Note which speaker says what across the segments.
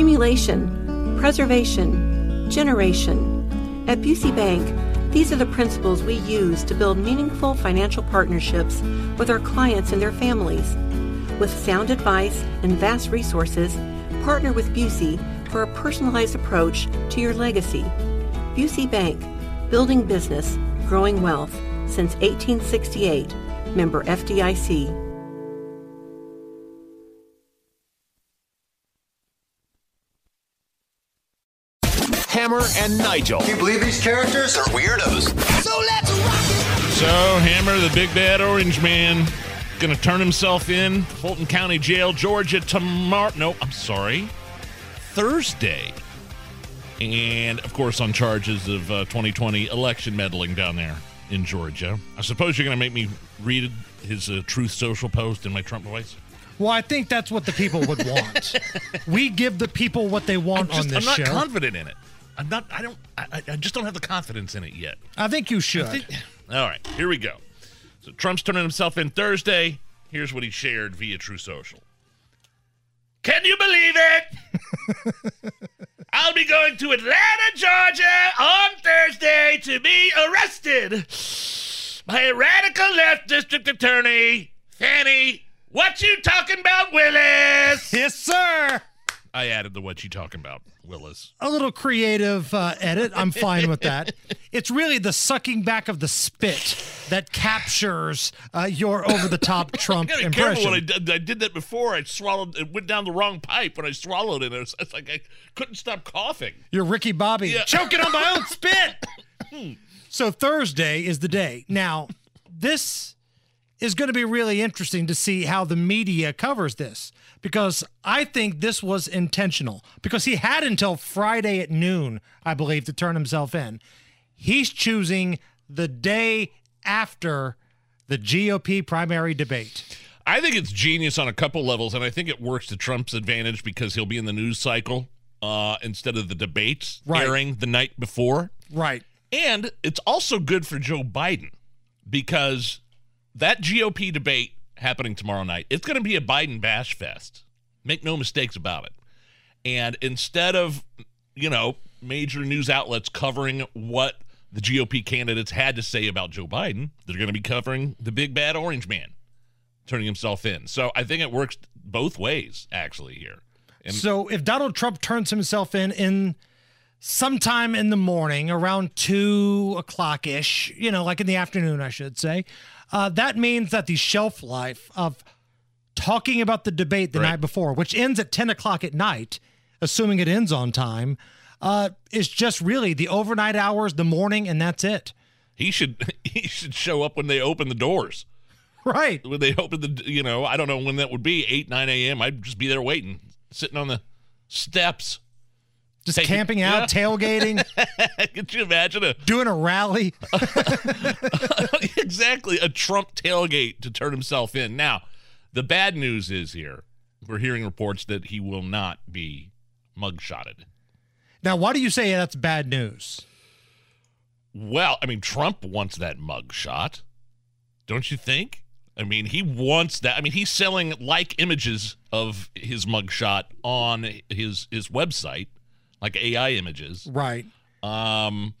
Speaker 1: accumulation, preservation, generation. At Busey Bank, these are the principles we use to build meaningful financial partnerships with our clients and their families. With sound advice and vast resources, partner with Busey for a personalized approach to your legacy. Busey Bank, building business, growing wealth since 1868. Member FDIC.
Speaker 2: Hammer and Nigel.
Speaker 3: Can you believe these characters are weirdos?
Speaker 4: So let's rock it!
Speaker 5: So, Hammer, the big bad orange man, going to turn himself in Fulton County Jail, Georgia, tomorrow. No, I'm sorry. Thursday. And, of course, on charges of uh, 2020 election meddling down there in Georgia. I suppose you're going to make me read his uh, Truth Social post in my Trump voice?
Speaker 6: Well, I think that's what the people would want. we give the people what they want
Speaker 5: just,
Speaker 6: on this show.
Speaker 5: I'm not
Speaker 6: show.
Speaker 5: confident in it. I'm not, I don't, I, I just don't have the confidence in it yet.
Speaker 6: I think you should.
Speaker 5: Think- all right, here we go. So Trump's turning himself in Thursday. Here's what he shared via Truth Social. Can you believe it? I'll be going to Atlanta, Georgia on Thursday to be arrested by a radical left district attorney, Fani. What you talking about, Willis?
Speaker 6: yes, sir.
Speaker 5: I added the what you talking about, Willis.
Speaker 6: A little creative uh, edit. I'm fine with that. It's really the sucking back of the spit that captures uh, your over the top Trump
Speaker 5: I
Speaker 6: impression.
Speaker 5: I did, I did that before. I swallowed. It went down the wrong pipe when I swallowed it. It was, it's like I couldn't stop coughing.
Speaker 6: You're Ricky Bobby
Speaker 5: Yeah.
Speaker 6: choking on my own spit. so Thursday is the day. Now, this is going to be really interesting to see how the media covers this because I think this was intentional because he had until Friday at noon, I believe, to turn himself in. He's choosing the day after the GOP primary debate.
Speaker 5: I think it's genius on a couple levels, and I think it works to Trump's advantage because he'll be in the news cycle uh, instead of the debates
Speaker 6: Right.
Speaker 5: airing the night before.
Speaker 6: Right.
Speaker 5: And it's also good for Joe Biden because that GOP debate happening tomorrow night, it's going to be a Biden bash fest. Make no mistakes about it. And instead of, you know, major news outlets covering what the GOP candidates had to say about Joe Biden, they're going to be covering the big bad orange man turning himself in. So I think it works both ways, actually, here. And
Speaker 6: So if Donald Trump turns himself in in sometime in the morning, around two o'clock ish, you know, like in the afternoon, I should say, uh, that means that the shelf life of talking about the debate the
Speaker 5: Right.
Speaker 6: night before, which ends at ten o'clock at night, assuming it ends on time, uh, is just really the overnight hours, the morning, and that's it.
Speaker 5: he should he should show up when they open the doors.
Speaker 6: Right.
Speaker 5: when they open the you know i don't know when that would be 8 9 a.m i'd just be there waiting sitting on the steps
Speaker 6: Just
Speaker 5: Take it-
Speaker 6: camping out,
Speaker 5: yeah.
Speaker 6: tailgating,
Speaker 5: could you imagine a
Speaker 6: doing a rally.
Speaker 5: exactly a trump tailgate to turn himself in now the bad news is here we're hearing reports that he will not be mugshotted
Speaker 6: Now, why do you say that's bad news?
Speaker 5: well i mean trump wants that mugshot don't you think i mean he wants that i mean he's selling like images of his mugshot on his his website like ai images
Speaker 6: Right.
Speaker 5: um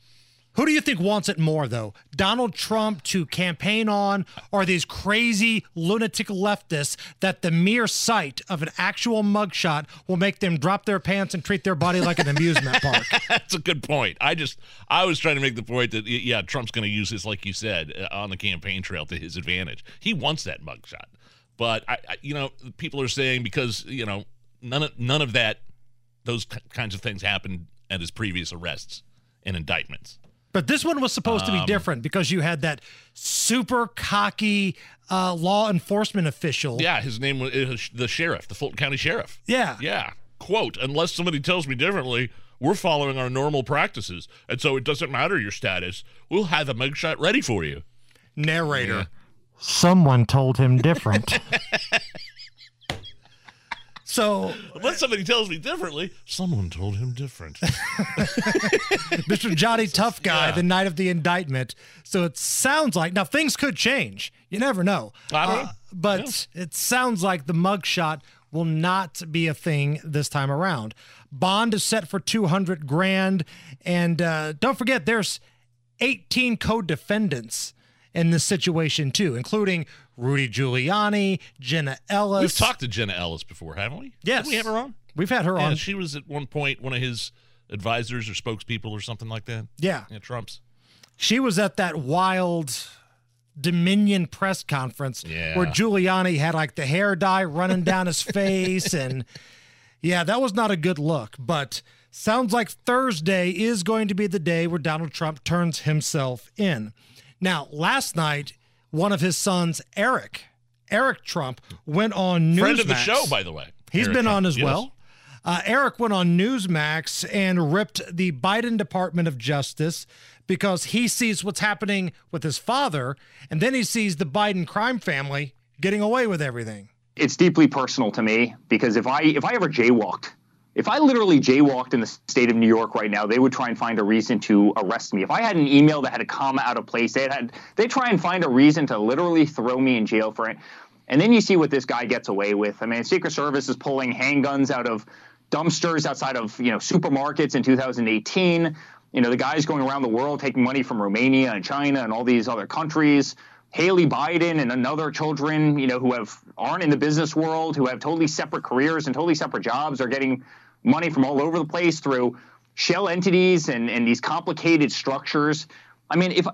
Speaker 6: Who do you think wants it more, though? Donald Trump to campaign on, or these crazy lunatic leftists that the mere sight of an actual mugshot will make them drop their pants and treat their body like an amusement park?
Speaker 5: That's a good point. I just I was trying to make the point that yeah, Trump's going to use this like you said uh, on the campaign trail to his advantage. He wants that mugshot, but I, I you know people are saying because you know none of none of that those k- kinds of things happened at his previous arrests and indictments.
Speaker 6: But this one was supposed to be different because you had that super cocky uh, law enforcement official.
Speaker 5: Yeah, his name was uh, the sheriff, the Fulton County sheriff.
Speaker 6: Yeah.
Speaker 5: Yeah. Quote, unless somebody tells me differently, we're following our normal practices. And so it doesn't matter your status. We'll have a mugshot ready for you.
Speaker 6: Narrator. Someone told him different. So
Speaker 5: Unless somebody tells me differently, someone told him different.
Speaker 6: Mr. Johnny Tough Guy
Speaker 5: Yeah.
Speaker 6: the night of the indictment. So it sounds like now things could change. You never know. Uh,
Speaker 5: I don't know.
Speaker 6: but it sounds like the mugshot will not be a thing this time around. Bond is set for 200 grand. And uh, don't forget, there's 18 co defendants in this situation, too, including Rudy Giuliani, Jenna Ellis.
Speaker 5: We've talked to Jenna Ellis before, haven't we?
Speaker 6: Yes.
Speaker 5: Did we have her on?
Speaker 6: We've had her
Speaker 5: Yeah,
Speaker 6: on.
Speaker 5: she was at one point one of his advisors or spokespeople or something like that.
Speaker 6: Yeah.
Speaker 5: Yeah, Trump's.
Speaker 6: She was at that wild Dominion press conference
Speaker 5: Yeah.
Speaker 6: where Giuliani had like the hair dye running down his face. And yeah, that was not a good look. But sounds like Thursday is going to be the day where Donald Trump turns himself in. Now, last night, one of his sons, Eric, Eric Trump, went on Newsmax.
Speaker 5: Friend of the show, by the way.
Speaker 6: He's
Speaker 5: Eric
Speaker 6: been
Speaker 5: Trump.
Speaker 6: on as
Speaker 5: Yes.
Speaker 6: well. Uh, Eric went on Newsmax and ripped the Biden Department of Justice because he sees what's happening with his father, and then he sees the Biden crime family getting away with everything.
Speaker 7: it's deeply personal to me because if I if I ever jaywalked, if I literally jaywalked in the state of New York right now, they would try and find a reason to arrest me. If I had an email that had a comma out of place, they had they try and find a reason to literally throw me in jail for it. And then you see what this guy gets away with. I mean, Secret Service is pulling handguns out of dumpsters outside of you know supermarkets in 2018. You know, the guy's going around the world taking money from Romania and China and all these other countries. Hallie Biden and another children, you know, who have aren't in the business world, who have totally separate careers and totally separate jobs, are getting money from all over the place through shell entities and, and these complicated structures. I mean, if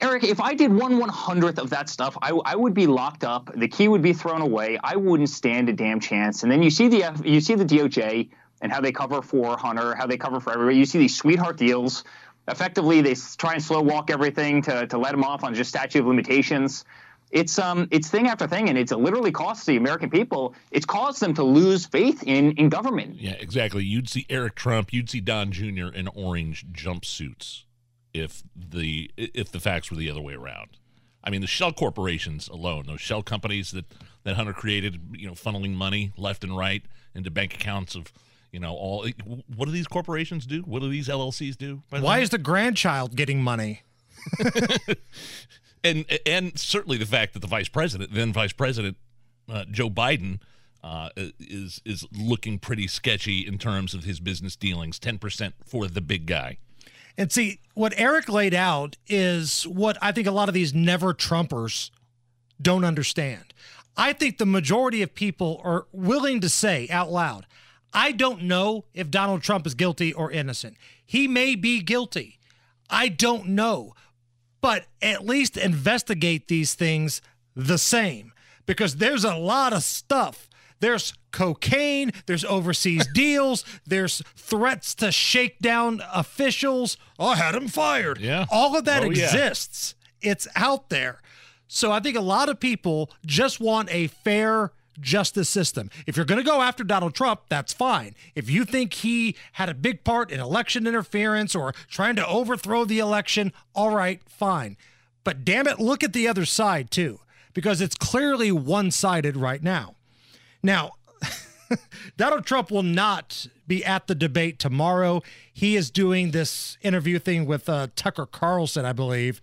Speaker 7: Eric, if I did one one hundredth of that stuff, I, I would be locked up. The key would be thrown away. I wouldn't stand a damn chance. And then you see the F- you see the DOJ and how they cover for Hunter, how they cover for everybody. You see these sweetheart deals. Effectively, they try and slow walk everything to, to let them off on just statute of limitations. It's um it's thing after thing, and it's literally cost the American people. It's caused them to lose faith in in government.
Speaker 5: Yeah, exactly. You'd see Eric Trump, you'd see Don Jr. in orange jumpsuits if the if the facts were the other way around. I mean, the shell corporations alone, those shell companies that that Hunter created, you know, funneling money left and right into bank accounts of, you know, all. What do these corporations do? What do these LLCs do? by the
Speaker 6: Why is the grandchild getting money?
Speaker 5: and and certainly the fact that the vice president, then Vice President uh, Joe Biden, uh, is is looking pretty sketchy in terms of his business dealings. Ten percent for the big guy.
Speaker 6: And see, what Eric laid out is what I think a lot of these never Trumpers don't understand. I think the majority of people are willing to say out loud, I don't know if Donald Trump is guilty or innocent. He may be guilty. I don't know. But at least investigate these things the same because there's a lot of stuff. There's cocaine, there's overseas deals, there's threats to shake down officials. I had him fired.
Speaker 5: Yeah.
Speaker 6: All of that
Speaker 5: Oh, yeah.
Speaker 6: exists. It's out there. So I think a lot of people just want a fair justice system. If you're going to go after Donald Trump, that's fine. If you think he had a big part in election interference or trying to overthrow the election, all right, fine. But damn it, look at the other side too, because it's clearly one sided right now. Now, Donald Trump will not be at the debate tomorrow. He is doing this interview thing with uh, Tucker Carlson, I believe.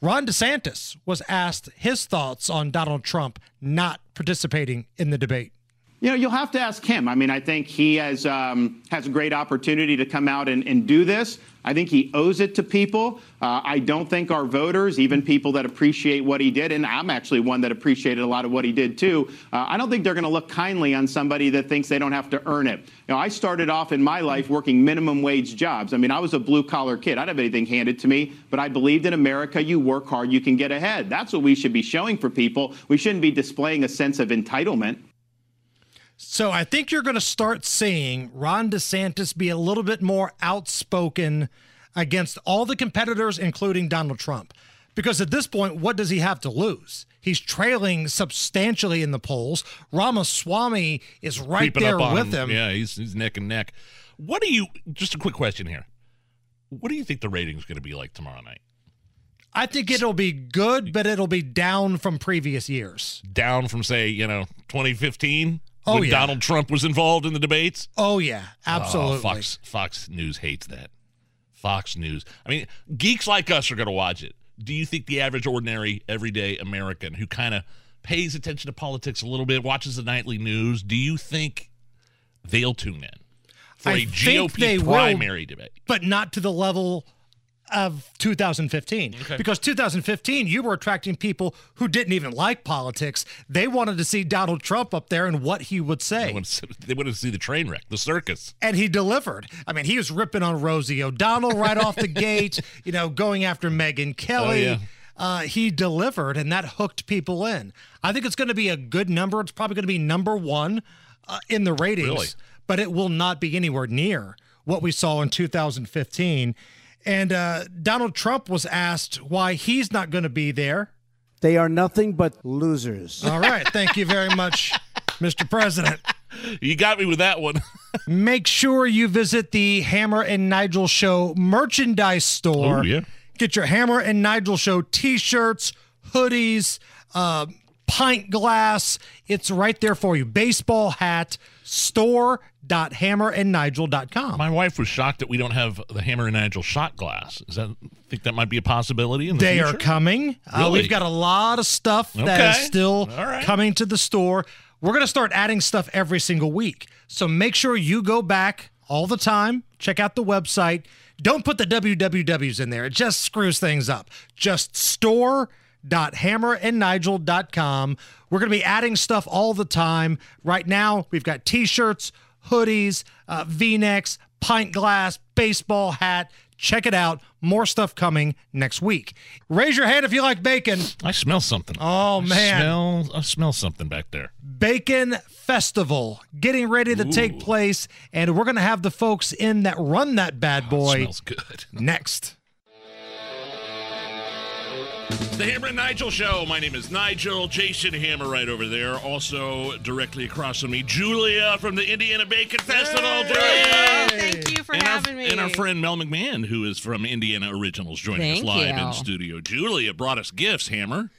Speaker 6: Ron DeSantis was asked his thoughts on Donald Trump not participating in the debate.
Speaker 8: You know, you'll have to ask him. I mean, I think he has um, has a great opportunity to come out and, and do this. I think he owes it to people. Uh, I don't think our voters, even people that appreciate what he did, and I'm actually one that appreciated a lot of what he did too. Uh, I don't think they're going to look kindly on somebody that thinks they don't have to earn it. You know, I started off in my life working minimum wage jobs. I mean, I was a blue collar kid. I didn't have anything handed to me, but I believed in America. You work hard, you can get ahead. That's what we should be showing for people. We shouldn't be displaying a sense of entitlement.
Speaker 6: So I think you're going to start seeing Ron DeSantis be a little bit more outspoken against all the competitors, including Donald Trump. Because at this point, what does he have to lose? He's trailing substantially in the polls. Ramaswamy is right
Speaker 5: Creeping
Speaker 6: there with him.
Speaker 5: Yeah, he's he's neck and neck. What do you? Just a quick question here. What do you think the rating's going to be like tomorrow night?
Speaker 6: I think it'll be good, but it'll be down from previous years.
Speaker 5: Down from say you know 2015.
Speaker 6: Oh,
Speaker 5: when
Speaker 6: yeah.
Speaker 5: Donald Trump was involved in the debates.
Speaker 6: Oh yeah, absolutely.
Speaker 5: Oh, Fox Fox News hates that. Fox News. I mean, geeks like us are going to watch it. Do you think the average, ordinary, everyday American who kind of pays attention to politics a little bit, watches the nightly news, do you think they'll tune in for
Speaker 6: I
Speaker 5: a GOP
Speaker 6: will.
Speaker 5: primary debate?
Speaker 6: but not to the level of 2015 because 2015 you were attracting people who didn't even like politics. They wanted to see donald trump up there and what he would
Speaker 5: They
Speaker 6: say
Speaker 5: want, to, see- they wanted to see the train wreck, the circus.
Speaker 6: and he delivered. I mean he was ripping on rosie o'donnell right off the gate you know going after megyn kelly.
Speaker 5: Oh, yeah.
Speaker 6: uh, he delivered and that hooked people in. I think it's going to be a good number. It's probably going to be number one uh, in the ratings.
Speaker 5: Really?
Speaker 6: but it will not be anywhere near what we saw in 2015 and uh, donald trump was asked why he's not going to be there
Speaker 9: They are nothing but losers.
Speaker 6: all right thank you very much mr president
Speaker 5: You got me with that one.
Speaker 6: make sure you visit the Hammer and Nigel Show merchandise store.
Speaker 5: Oh, yeah.
Speaker 6: Get your Hammer and Nigel Show t shirts, hoodies, uh, pint glass. It's right there for you. Baseball hat, store.hammerandnigel.com.
Speaker 5: My wife was shocked that we don't have the Hammer and Nigel shot glass. Is that think that might be a possibility in the
Speaker 6: They
Speaker 5: future?
Speaker 6: are coming. Uh, we've got a lot of stuff that
Speaker 5: Okay.
Speaker 6: is still
Speaker 5: right.
Speaker 6: coming to the store. We're going to start adding stuff every single week. So make sure you go back all the time, check out the website. Don't put the wwws in there. It just screws things up. Just store.hammerandnigel.com. We're going to be adding stuff all the time. Right now, we've got t-shirts, hoodies, uh, V-necks, pint glass, baseball hat. Check it out. More stuff coming next week. Raise your hand if you like bacon.
Speaker 5: I smell something.
Speaker 6: Oh,
Speaker 5: I
Speaker 6: man.
Speaker 5: smell I smell something back there.
Speaker 6: Bacon Festival getting ready to take place, and we're going to have the folks in that run that bad boy
Speaker 5: smells good.
Speaker 6: next.
Speaker 5: The Hammer and Nigel Show. My name is Nigel. Jason Hammer right over there. Also directly across from me, Julia from the Indiana Bacon Festival. Julia.
Speaker 10: Thank you for
Speaker 5: and
Speaker 10: having
Speaker 5: our,
Speaker 10: me.
Speaker 5: And our friend Mel McMahon, who is from Indiana Originals, joining us live
Speaker 10: you.
Speaker 5: in studio. Julia brought us gifts, Hammer.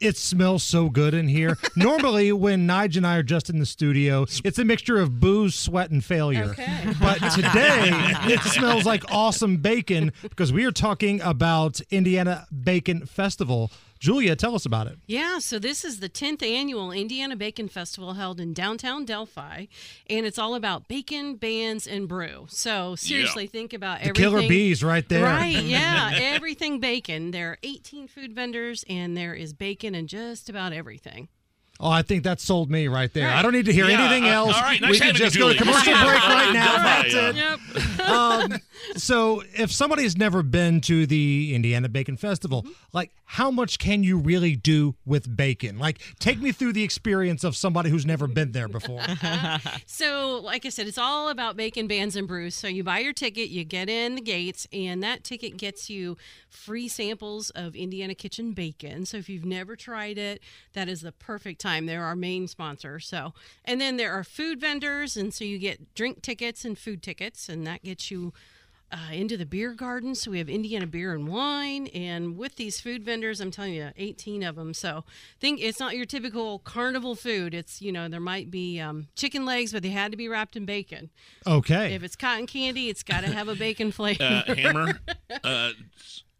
Speaker 6: It smells so good in here. Normally, when Nige and I are just in the studio, it's a mixture of booze, sweat, and failure. But today, it smells like awesome bacon because we are talking about Indiana Bacon Festival. Julia, tell us about it.
Speaker 10: Yeah, so this is the 10th annual Indiana Bacon Festival held in downtown Delphi, and it's all about bacon, bands, and brew. So seriously, think about
Speaker 6: The
Speaker 10: everything.
Speaker 6: killer bees right there.
Speaker 10: Right, yeah, everything bacon. There are 18 food vendors, and there is bacon in just about everything.
Speaker 6: Oh, I think that sold me right there.
Speaker 10: Right.
Speaker 6: I don't need to hear
Speaker 5: Yeah,
Speaker 6: anything
Speaker 5: uh,
Speaker 6: else.
Speaker 5: all right, nice
Speaker 6: we can just go to commercial break right now.
Speaker 5: Yeah.
Speaker 6: That's it.
Speaker 10: Yep.
Speaker 6: um, so if somebody's never been to the Indiana Bacon Festival, like how much can you really do with bacon? Like take me through the experience of somebody who's never been there before.
Speaker 10: So, like I said, it's all about bacon bands and brews. So you buy your ticket, you get in the gates, and that ticket gets you free samples of Indiana Kitchen bacon. So if you've never tried it, that is the perfect time. They're our main sponsor. So, and then there are food vendors, and so you get drink tickets and food tickets, and that gets you uh, into the beer garden. So we have Indiana beer and wine, and with these food vendors, I'm telling you, 18 of them. So think it's not your typical carnival food. It's you know there might be um, chicken legs, but they had to be wrapped in bacon.
Speaker 6: Okay.
Speaker 10: If it's cotton candy, it's got to have a bacon flavor.
Speaker 5: Uh, Hammer, uh,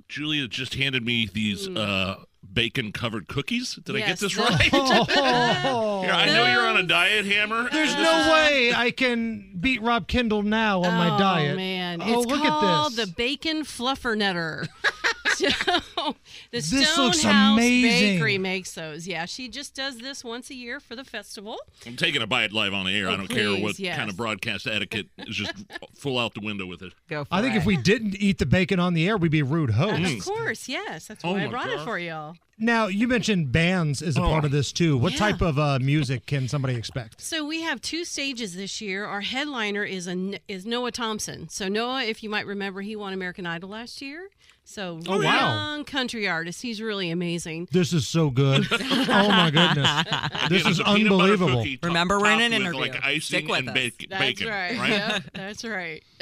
Speaker 5: Julia just handed me these uh, bacon covered cookies. Did I get this right?
Speaker 6: Oh,
Speaker 5: Here, I know you're on a diet, Hammer.
Speaker 6: there's no way I can beat Rob Kendall now on my
Speaker 10: oh,
Speaker 6: diet.
Speaker 10: oh, man,
Speaker 6: Oh,
Speaker 10: it's
Speaker 6: look at
Speaker 10: called
Speaker 6: this.
Speaker 10: the bacon fluffernutter. so, the
Speaker 6: This looks
Speaker 10: Stonehouse
Speaker 6: amazing.
Speaker 10: Bakery makes those. Yeah, she just does this once a year for the festival.
Speaker 5: I'm taking a bite live on the air.
Speaker 10: Oh,
Speaker 5: I don't care what
Speaker 10: yes.
Speaker 5: kind of broadcast etiquette is just full out the window with it.
Speaker 11: Go for
Speaker 6: I think if we didn't eat the bacon on the air, we'd be rude hosts.
Speaker 10: Of course, yes. That's
Speaker 5: Oh
Speaker 10: why I
Speaker 5: my
Speaker 10: brought it for y'all.
Speaker 6: Now, you mentioned bands as a
Speaker 5: Oh.
Speaker 6: part of this too. What
Speaker 10: Yeah.
Speaker 6: type of uh, music can somebody expect?
Speaker 10: So we have two stages this year. Our headliner is a is Noah Thompson. So Noah, if you might remember, he won American Idol last year. So
Speaker 6: Oh, wow.
Speaker 10: young country artist. He's really amazing.
Speaker 6: This is so good. oh my goodness. This is
Speaker 5: a peanut butter
Speaker 6: unbelievable.
Speaker 5: cookie to-
Speaker 11: Remember, we're in
Speaker 5: topped
Speaker 11: an
Speaker 5: with,
Speaker 11: interview.
Speaker 5: Like icing
Speaker 11: Stick with
Speaker 5: and
Speaker 11: us.
Speaker 5: bacon.
Speaker 10: That's
Speaker 5: bacon,
Speaker 10: right.
Speaker 5: right?
Speaker 10: Yep, that's right.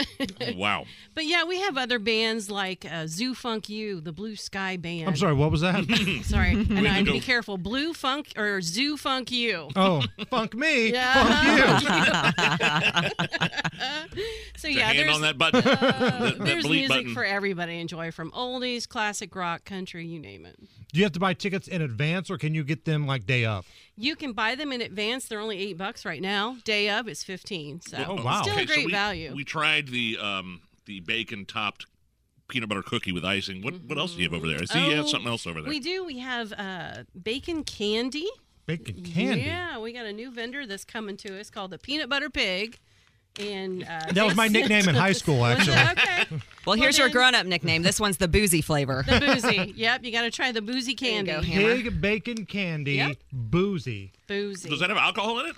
Speaker 5: Wow.
Speaker 10: But yeah, we have other bands like uh, Zoo Funk U, the Blue Sky Band.
Speaker 6: I'm sorry, what was that?
Speaker 10: Sorry, and I
Speaker 5: to
Speaker 10: to be careful. Blue funk or zoo funk you.
Speaker 6: Oh, funk me.
Speaker 10: Yeah.
Speaker 6: Funk you.
Speaker 10: So yeah,
Speaker 5: hand
Speaker 10: there's
Speaker 5: on that button. that, that
Speaker 10: there's music
Speaker 5: button.
Speaker 10: for everybody to enjoy, from oldies, classic rock, country, you name it.
Speaker 6: Do you have to buy tickets in advance or can you get them like day of?
Speaker 10: You can buy them in advance. They're only eight bucks right now. Day of is fifteen. So
Speaker 6: Oh, wow.
Speaker 10: still
Speaker 5: Okay,
Speaker 10: a
Speaker 5: so
Speaker 10: great
Speaker 5: we,
Speaker 10: value.
Speaker 5: We tried the um, the bacon topped peanut butter cookie with icing. What what else do you have over there? I see you have
Speaker 10: Oh,
Speaker 5: something else over there.
Speaker 10: We do. We have uh, bacon candy.
Speaker 6: Bacon candy.
Speaker 10: Yeah, we got a new vendor that's coming to us called the Peanut Butter Pig. And uh,
Speaker 6: That was my nickname in high school, actually.
Speaker 10: okay.
Speaker 11: Well, here's your
Speaker 10: then-
Speaker 11: grown-up nickname. This one's the boozy flavor.
Speaker 10: The boozy. Yep, you got to try the boozy candy.
Speaker 11: go,
Speaker 6: Pig bacon candy,
Speaker 10: Yep.
Speaker 6: boozy.
Speaker 10: Boozy.
Speaker 5: Does that have alcohol in it?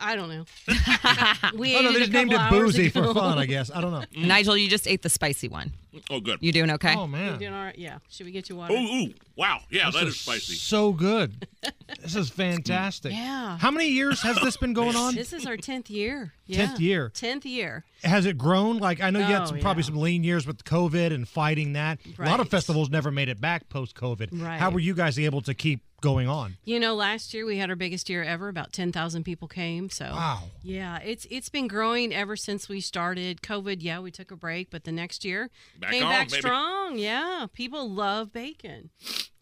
Speaker 10: I don't know. we
Speaker 6: Oh no, they just named it
Speaker 10: hours
Speaker 6: boozy for fun, I guess. I don't know.
Speaker 11: Nigel, you just ate the spicy one.
Speaker 5: Oh, good.
Speaker 11: You doing okay?
Speaker 6: Oh man,
Speaker 10: You
Speaker 6: man.
Speaker 10: doing all right? Yeah. Should we get you water?
Speaker 5: Oh, ooh, wow. Yeah, that
Speaker 6: This
Speaker 5: is spicy.
Speaker 6: So good. This is fantastic.
Speaker 10: Yeah.
Speaker 6: How many years has this been going on?
Speaker 10: This is our tenth year. Yeah.
Speaker 6: 10th year.
Speaker 10: Tenth year.
Speaker 6: Has it grown? Like I know you had
Speaker 10: Oh,
Speaker 6: some, probably
Speaker 10: yeah.
Speaker 6: some lean years with COVID and fighting that. A lot of festivals never made it back post COVID.
Speaker 10: Right.
Speaker 6: How were you guys able to keep going on?
Speaker 10: You know, last year we had our biggest year ever. About ten thousand people came. So
Speaker 6: Wow.
Speaker 10: yeah, it's it's been growing ever since we started. COVID, yeah, we took a break, but the next year
Speaker 5: Back
Speaker 10: came
Speaker 5: on,
Speaker 10: back
Speaker 5: baby.
Speaker 10: strong. Yeah, people love bacon.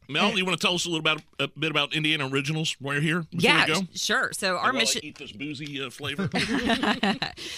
Speaker 5: Mel, you want to tell us a little about a bit about Indiana Originals while you're here? Before
Speaker 11: Yeah,
Speaker 5: we go?
Speaker 11: sure. So our
Speaker 5: While I
Speaker 11: mission
Speaker 5: eat this boozy uh, flavor.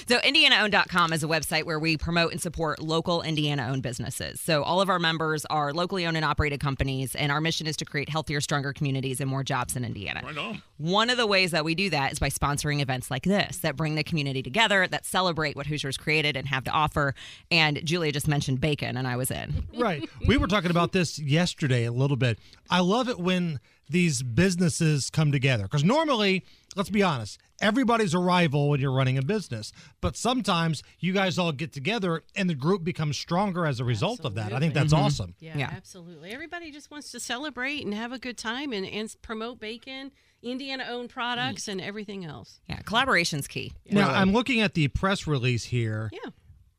Speaker 11: So, IndianaOwned.com is a website where we promote and support local Indiana owned businesses. So, all of our members are locally owned and operated companies, and our mission is to create healthier, stronger communities and more jobs in Indiana.
Speaker 5: right on.
Speaker 11: One of the ways that we do that is by sponsoring events like this that bring the community together, that celebrate what Hoosiers created and have to offer. And Julia just mentioned bacon, and I was in.
Speaker 6: Right. We were talking about this yesterday a little bit. I love it when these businesses come together because normally, let's be honest, everybody's a rival when you're running a business. But sometimes you guys all get together and the group becomes stronger as a result of that. I think that's mm-hmm. awesome.
Speaker 10: Yeah,
Speaker 11: Yeah.
Speaker 10: absolutely. Everybody just wants to celebrate and have a good time and, and promote bacon, Indiana owned products, mm. and everything else.
Speaker 11: Yeah, collaboration's key.
Speaker 6: Now, I'm looking at the press release here.
Speaker 10: Yeah.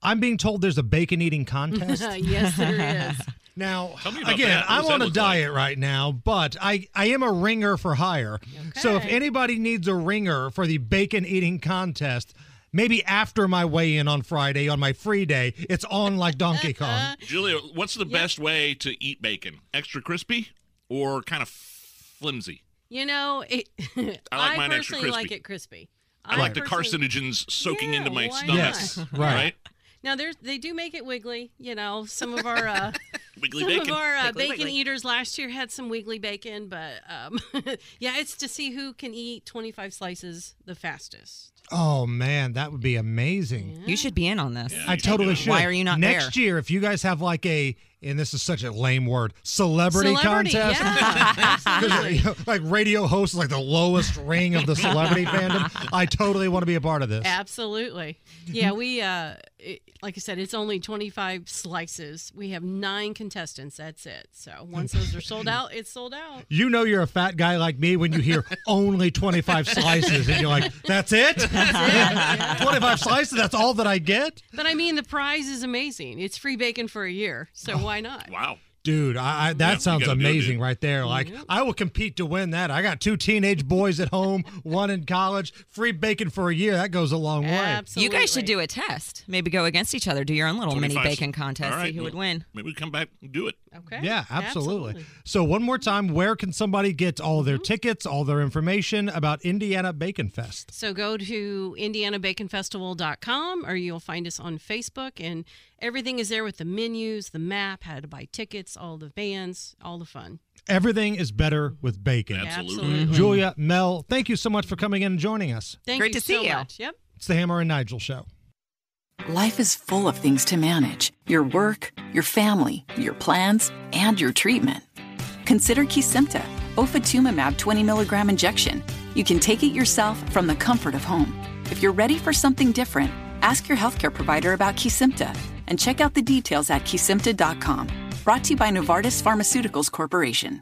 Speaker 6: I'm being told there's a bacon eating contest.
Speaker 10: yes, there is.
Speaker 6: Now,
Speaker 5: Tell me about
Speaker 6: again, I'm on a
Speaker 5: look
Speaker 6: diet right now, but I, I am a ringer for hire. So if anybody needs a ringer for the bacon eating contest, maybe after my weigh in on Friday on my free day, it's on like Donkey Kong.
Speaker 5: Julia, what's the best way to eat bacon? Extra crispy or kind of flimsy?
Speaker 10: You know, it,
Speaker 5: I like mine extra
Speaker 10: personally like it crispy.
Speaker 5: I like the carcinogens soaking
Speaker 10: Yeah,
Speaker 5: into my
Speaker 10: why
Speaker 5: stomach.
Speaker 6: Yes, right.
Speaker 10: Now there's they do make it wiggly. You know, some of our uh,
Speaker 5: Wiggly
Speaker 10: some
Speaker 5: bacon.
Speaker 10: of our uh,
Speaker 11: Wiggly,
Speaker 10: bacon
Speaker 11: wiggly.
Speaker 10: eaters last year had some wiggly bacon, but um, yeah, it's to see who can eat 25 slices the fastest.
Speaker 6: Oh man, that would be amazing.
Speaker 11: You should be in on this.
Speaker 6: I totally should.
Speaker 11: Why are you not
Speaker 6: Next
Speaker 11: there?
Speaker 6: year, if you guys have like a, and this is such a lame word, celebrity,
Speaker 10: Celebrity,
Speaker 6: contest.
Speaker 10: yeah.
Speaker 6: You know, like radio host is like the lowest ring of the celebrity fandom. I totally want to be a part of this.
Speaker 10: Absolutely. Yeah, we uh it, like I said, it's only 25 slices. We have 9 contestants, that's it. So, once those are sold out, it's sold out.
Speaker 6: You know you're a fat guy like me when you hear only 25 slices and you're like, that's it? 25 slices, that's all that I get?
Speaker 10: But I mean, the prize is amazing. It's free bacon for a year. So, oh, why not?
Speaker 5: Wow.
Speaker 6: Dude, I, I, that
Speaker 5: Yeah,
Speaker 6: sounds
Speaker 5: you it,
Speaker 6: amazing right there. Like, mm-hmm. I will compete to win that. I got two teenage boys at home, one in college, free bacon for a year. That goes a long way.
Speaker 10: Absolutely.
Speaker 11: You guys should do a test. Maybe go against each other. Do your own little mini bacon contest.
Speaker 5: All right,
Speaker 11: See who would win.
Speaker 5: Maybe we come back and do it.
Speaker 10: Okay.
Speaker 6: Yeah, absolutely. So, one more time, where can somebody get all their mm-hmm. tickets, all their information about Indiana Bacon Fest?
Speaker 10: So go to indianabaconfestival.com or you'll find us on Facebook and everything is there with the menus, the map, how to buy tickets, all the bands, all the fun.
Speaker 6: Everything is better with bacon.
Speaker 5: Absolutely. Mm-hmm.
Speaker 6: Julia, Mel, thank you so much for coming in and joining us.
Speaker 10: Thank
Speaker 11: Great
Speaker 10: you
Speaker 11: to see
Speaker 10: so
Speaker 11: you.
Speaker 10: much. Yep.
Speaker 6: It's the Hammer and Nigel Show.
Speaker 12: Life is full of things to manage your work, your family, your plans, and your treatment. Consider Kesimpta, ofatumumab 20 milligram injection. You can take it yourself from the comfort of home. If you're ready for something different, ask your healthcare provider about Kesimpta and check out the details at kesimpta.com. Brought to you by Novartis Pharmaceuticals Corporation.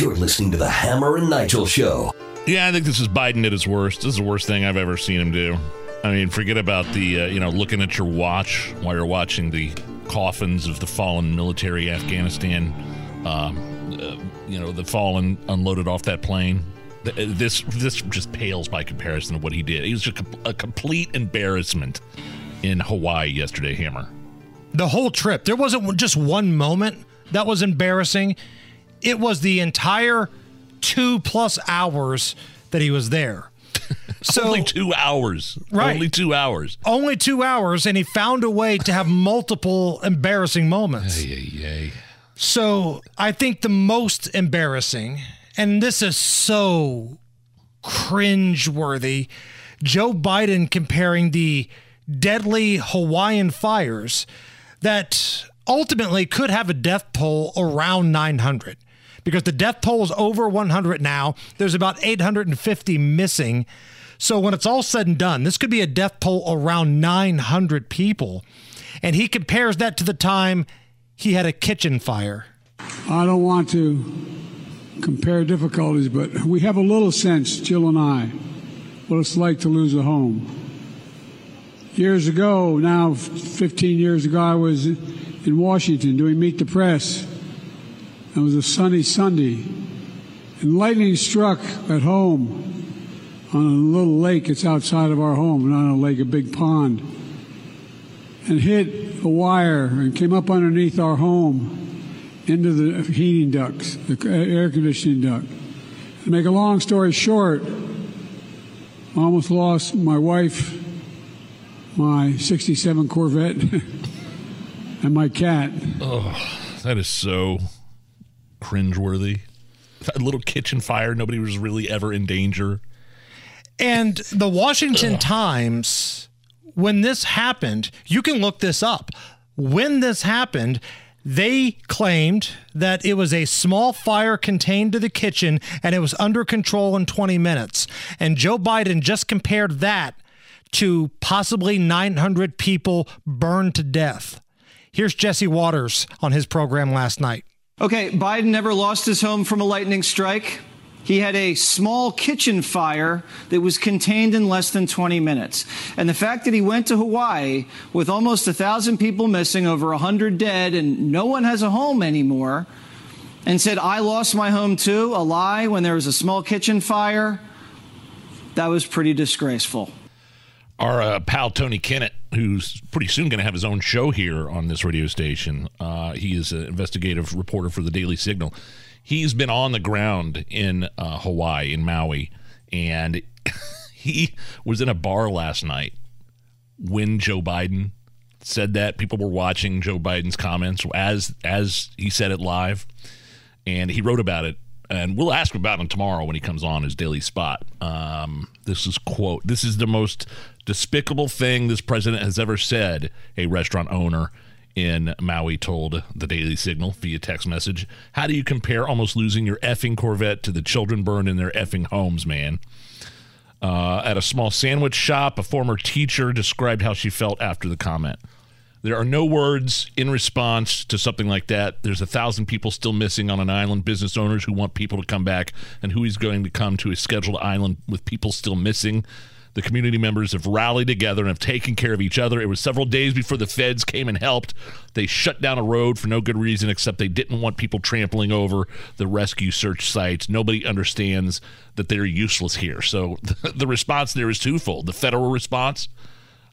Speaker 13: You're listening to the Hammer and Nigel Show.
Speaker 5: Yeah, I think this is Biden at his worst. This is the worst thing I've ever seen him do. I mean, forget about the, uh, you know, looking at your watch while you're watching the coffins of the fallen military Afghanistan, um, uh, you know, the fallen unloaded off that plane. This this just pales by comparison to what he did. He was just a, a complete embarrassment in Hawaii yesterday, Hammer.
Speaker 6: The whole trip. There wasn't just one moment that was embarrassing it was the entire two plus hours that he was there.
Speaker 5: So only two hours.
Speaker 6: Right.
Speaker 5: Only two hours.
Speaker 6: Only two hours, and he found a way to have multiple embarrassing moments.
Speaker 5: Yay, yay.
Speaker 6: So I think the most embarrassing, and this is so cringe-worthy, Joe Biden comparing the deadly Hawaiian fires that ultimately could have a death toll around 900 because the death toll is over 100 now. There's about 850 missing. So when it's all said and done, this could be a death toll around 900 people. And he compares that to the time he had a kitchen fire.
Speaker 14: I don't want to compare difficulties, but we have a little sense, Jill and I, what it's like to lose a home. Years ago, now 15 years ago, I was in Washington doing Meet the Press it was a sunny Sunday, and lightning struck at home on a little lake that's outside of our home, not a lake, a big pond, and hit a wire and came up underneath our home into the heating ducts, the air conditioning duct. To make a long story short, I almost lost my wife, my 67 Corvette, and my cat.
Speaker 5: Oh, that is so cringeworthy. A little kitchen fire. Nobody was really ever in danger.
Speaker 6: And the Washington Ugh. Times, when this happened, you can look this up. When this happened, they claimed that it was a small fire contained to the kitchen and it was under control in 20 minutes. And Joe Biden just compared that to possibly 900 people burned to death. Here's Jesse Watters on his program last night.
Speaker 15: Okay, Biden never lost his home from a lightning strike. He had a small kitchen fire that was contained in less than 20 minutes. And the fact that he went to Hawaii with almost a thousand people missing, over 100 dead, and no one has a home anymore, and said, I lost my home too, a lie when there was a small kitchen fire, that was pretty disgraceful.
Speaker 5: Our uh, pal Tony Kinnett, who's pretty soon going to have his own show here on this radio station. Uh, he is an investigative reporter for the Daily Signal. He's been on the ground in uh, Hawaii, in Maui, and he was in a bar last night when Joe Biden said that. People were watching Joe Biden's comments as as he said it live, and he wrote about it. And we'll ask about him tomorrow when he comes on his daily spot. Um, this is quote. This is the most despicable thing this president has ever said, a restaurant owner in Maui told the Daily Signal via text message. How do you compare almost losing your effing Corvette to the children burned in their effing homes, man? Uh, at a small sandwich shop, a former teacher described how she felt after the comment. There are no words in response to something like that. There's a thousand people still missing on an island, business owners who want people to come back, and who is going to come to a scheduled island with people still missing. The community members have rallied together and have taken care of each other. It was several days before the feds came and helped. They shut down a road for no good reason except they didn't want people trampling over the rescue search sites. Nobody understands that they're useless here. So the response there is twofold. The federal response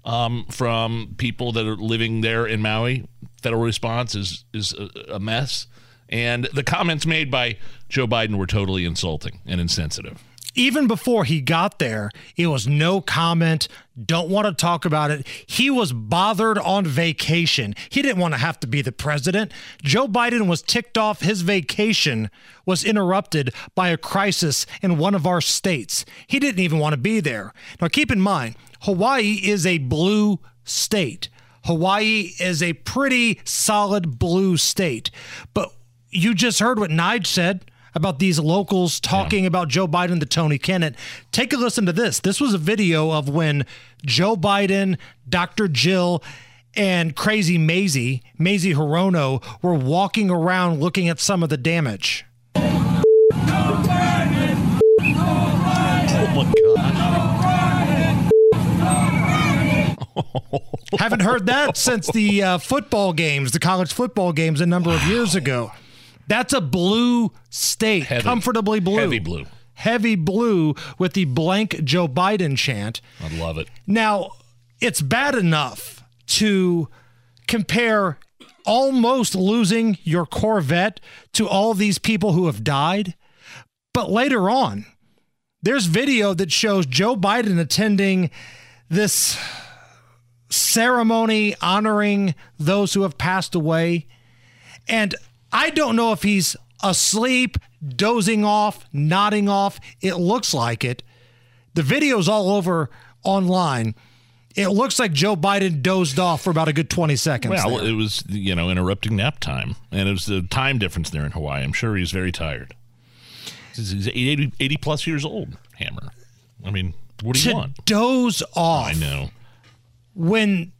Speaker 5: um, from people that are living there in Maui, federal response is is a, a mess. And the comments made by Joe Biden were totally insulting and insensitive
Speaker 6: even before he got there, it was no comment, don't want to talk about it. He was bothered on vacation. He didn't want to have to be the president. Joe Biden was ticked off. His vacation was interrupted by a crisis in one of our states. He didn't even want to be there. Now, keep in mind, Hawaii is a blue state. Hawaii is a pretty solid blue state. But you just heard what Nige said about these locals talking yeah. about Joe Biden to Tony Kinnett. Take a listen to this. This was a video of when Joe Biden, Dr. Jill, and Crazy Mazie, Mazie Hirono, were walking around looking at some of the damage. Oh my gosh. Haven't heard that since the uh, football games, the college football games a number of years ago. That's a blue state, heavy, comfortably blue.
Speaker 5: Heavy blue.
Speaker 6: Heavy blue with the blank Joe Biden chant.
Speaker 5: I love it.
Speaker 6: Now, it's bad enough to compare almost losing your Corvette to all these people who have died. But later on, there's video that shows Joe Biden attending this ceremony honoring those who have passed away. And I don't know if he's asleep, dozing off, nodding off. It looks like it. The video's all over online. It looks like Joe Biden dozed off for about a good 20 seconds.
Speaker 5: Well,
Speaker 6: there.
Speaker 5: it was, you know, interrupting nap time. And it was the time difference there in Hawaii. I'm sure he's very tired. He's 80, 80 plus years old, Hammer. I mean, what do you
Speaker 6: to
Speaker 5: want?
Speaker 6: Doze off.
Speaker 5: I know.
Speaker 6: When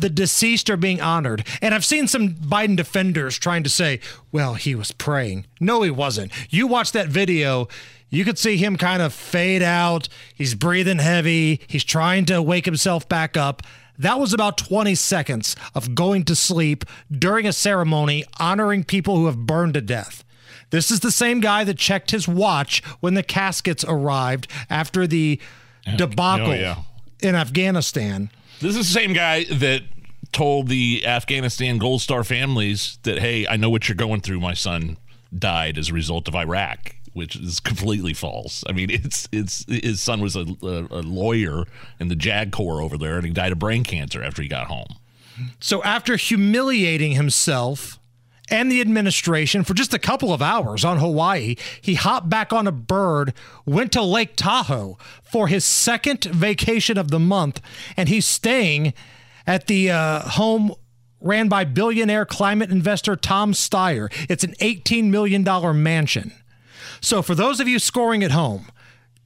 Speaker 6: the deceased are being honored. And I've seen some Biden defenders trying to say, well, he was praying. No, he wasn't. You watch that video, you could see him kind of fade out. He's breathing heavy. He's trying to wake himself back up. That was about 20 seconds of going to sleep during a ceremony honoring people who have burned to death. This is the same guy that checked his watch when the caskets arrived after the debacle oh, yeah. in Afghanistan.
Speaker 5: This is the same guy that told the Afghanistan Gold Star families that, hey, I know what you're going through. My son died as a result of Iraq, which is completely false. I mean, it's it's his son was a, a, a lawyer in the JAG Corps over there, and he died of brain cancer after he got home.
Speaker 6: So after humiliating himself and the administration for just a couple of hours on Hawaii, he hopped back on a bird, went to Lake Tahoe for his second vacation of the month, and he's staying at the uh, home ran by billionaire climate investor Tom Steyer. It's an $18 million mansion. So, for those of you scoring at home,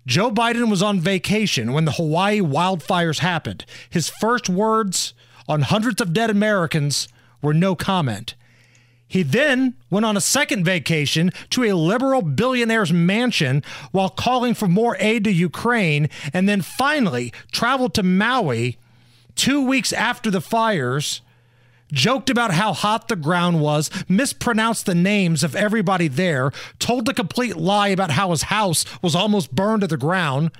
Speaker 6: Joe Biden was on vacation when the Hawaii wildfires happened. His first words on hundreds of dead Americans were no comment. He then went on a second vacation to a liberal billionaire's mansion while calling for more aid to Ukraine, and then finally traveled to Maui two weeks after the fires joked about how hot the ground was, mispronounced the names of everybody there, told a complete lie about how his house was almost burned to the ground,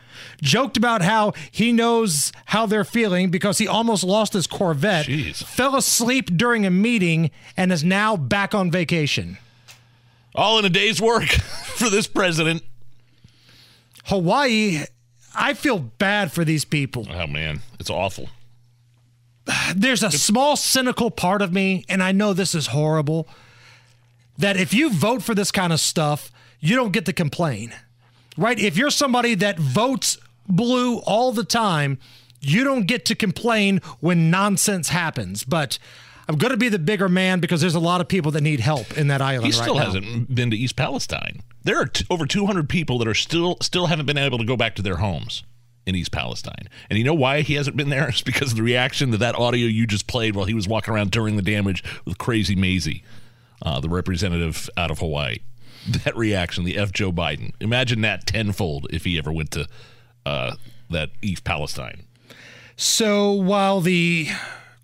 Speaker 6: joked about how he knows how they're feeling because he almost lost his Corvette,
Speaker 5: Jeez.
Speaker 6: fell asleep during a meeting, and is now back on vacation.
Speaker 5: All in a day's work for this president.
Speaker 6: Hawaii, I feel bad for these people.
Speaker 5: Oh, man. It's awful
Speaker 6: there's a small cynical part of me, and I know this is horrible, that if you vote for this kind of stuff, you don't get to complain, right? If you're somebody that votes blue all the time, you don't get to complain when nonsense happens. But I'm going to be the bigger man because there's a lot of people that need help in that island.
Speaker 5: He still
Speaker 6: right
Speaker 5: hasn't been to East Palestine. There are t- over 200 people that are still still haven't been able to go back to their homes in East Palestine. And you know why he hasn't been there? It's because of the reaction to that audio you just played while he was walking around during the damage with Crazy Mazie, uh, the representative out of Hawaii. That reaction, the F. Joe Biden. Imagine that tenfold if he ever went to uh, that East Palestine.
Speaker 6: So while the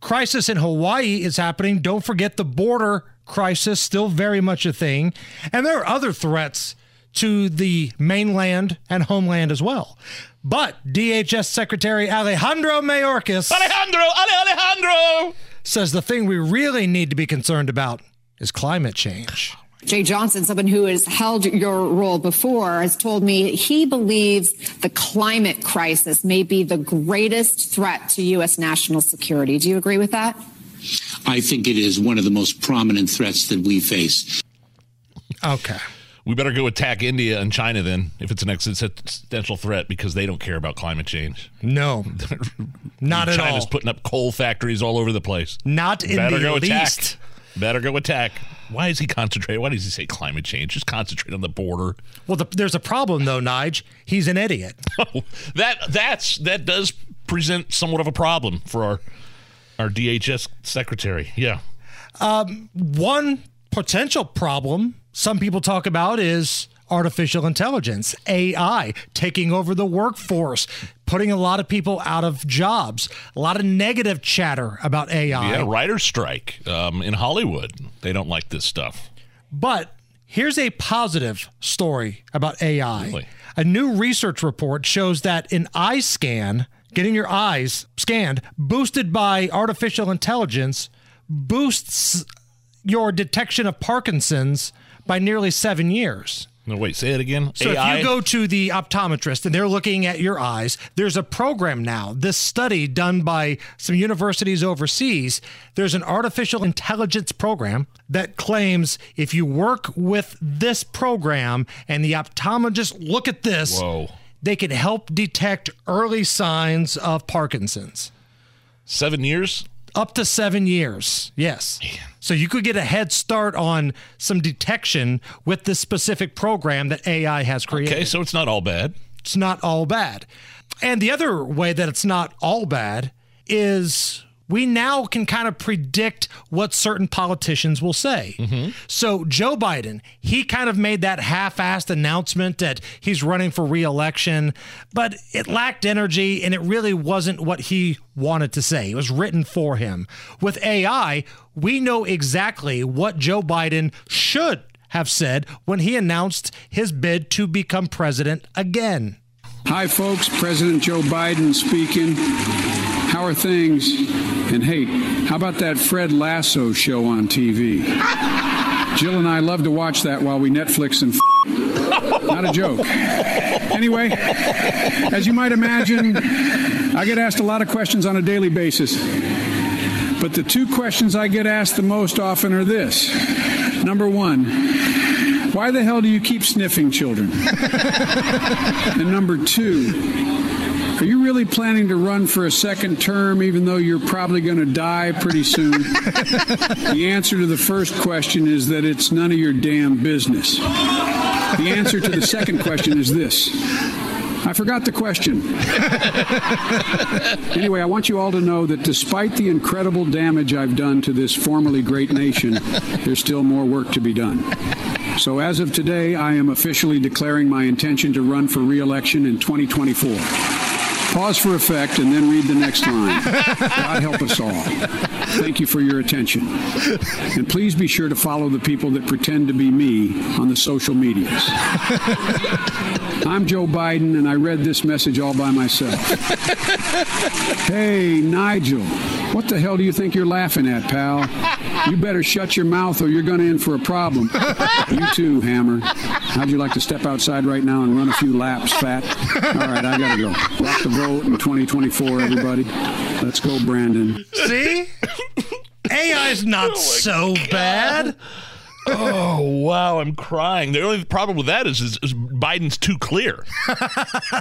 Speaker 6: crisis in Hawaii is happening, don't forget the border crisis, still very much a thing. And there are other threats to the mainland and homeland as well. But DHS Secretary Alejandro Mayorkas
Speaker 5: Alejandro, Ale Alejandro
Speaker 6: says the thing we really need to be concerned about is climate change.
Speaker 16: Jeh Johnson, someone who has held your role before, has told me he believes the climate crisis may be the greatest threat to U.S. national security. Do you agree with that?
Speaker 17: I think it is one of the most prominent threats that we face.
Speaker 6: Okay.
Speaker 5: We better go attack India and China then, if it's an existential threat, because they don't care about climate change.
Speaker 6: No, not at
Speaker 5: China's
Speaker 6: all.
Speaker 5: putting up coal factories all over the place.
Speaker 6: Not in
Speaker 5: better
Speaker 6: the
Speaker 5: go
Speaker 6: least.
Speaker 5: attack. Better go attack. Why is he concentrating? Why does he say climate change? Just concentrate on the border.
Speaker 6: Well, the, there's a problem though, Nige. He's an idiot.
Speaker 5: that that's that does present somewhat of a problem for our our DHS secretary. Yeah.
Speaker 6: Um, one potential problem some people talk about is artificial intelligence, AI, taking over the workforce, putting a lot of people out of jobs. A lot of negative chatter about AI.
Speaker 5: Yeah, writer's strike um, in Hollywood. They don't like this stuff.
Speaker 6: But here's a positive story about AI.
Speaker 5: Really?
Speaker 6: A new research report shows that an eye scan, getting your eyes scanned, boosted by artificial intelligence, boosts your detection of Parkinson's by nearly seven years.
Speaker 5: No, wait, say it again.
Speaker 6: So
Speaker 5: AI?
Speaker 6: if you go to the optometrist and they're looking at your eyes, there's a program now. This study done by some universities overseas, there's an artificial intelligence program that claims if you work with this program and the optometrist look at this,
Speaker 5: Whoa.
Speaker 6: they can help detect early signs of Parkinson's.
Speaker 5: Seven years?
Speaker 6: Up to seven years, yes. So you could get a head start on some detection with this specific program that AI has created.
Speaker 5: Okay, so it's not all bad.
Speaker 6: It's not all bad. And the other way that it's not all bad is we now can kind of predict what certain politicians will say. Mm-hmm. So Joe Biden, he kind of made that half-assed announcement that he's running for re-election, but it lacked energy and it really wasn't what he wanted to say. It was written for him. With AI, we know exactly what Joe Biden should have said when he announced his bid to become president again.
Speaker 14: Hi, folks. President Joe Biden speaking. How are things? And hey, how about that Fred Lasso show on TV? Jill and I love to watch that while we Netflix and. F- Not a joke. Anyway, as you might imagine, I get asked a lot of questions on a daily basis. But the two questions I get asked the most often are this Number one, why the hell do you keep sniffing children? and number two, are you really planning to run for a second term even though you're probably going to die pretty soon? the answer to the first question is that it's none of your damn business. The answer to the second question is this. I forgot the question. anyway, I want you all to know that despite the incredible damage I've done to this formerly great nation, there's still more work to be done. So as of today, I am officially declaring my intention to run for re-election in 2024. Pause for effect and then read the next line. God help us all. Thank you for your attention. And please be sure to follow the people that pretend to be me on the social medias. I'm Joe Biden, and I read this message all by myself. Hey, Nigel, what the hell do you think you're laughing at, pal? You better shut your mouth or you're going to in for a problem. You too, Hammer. How'd you like to step outside right now and run a few laps, fat? All right, I got to go. Rock the vote in 2024, everybody. Let's go, Brandon.
Speaker 6: See? AI's not so bad.
Speaker 5: Oh wow, I'm crying. The only problem with that is, is, is Biden's too clear.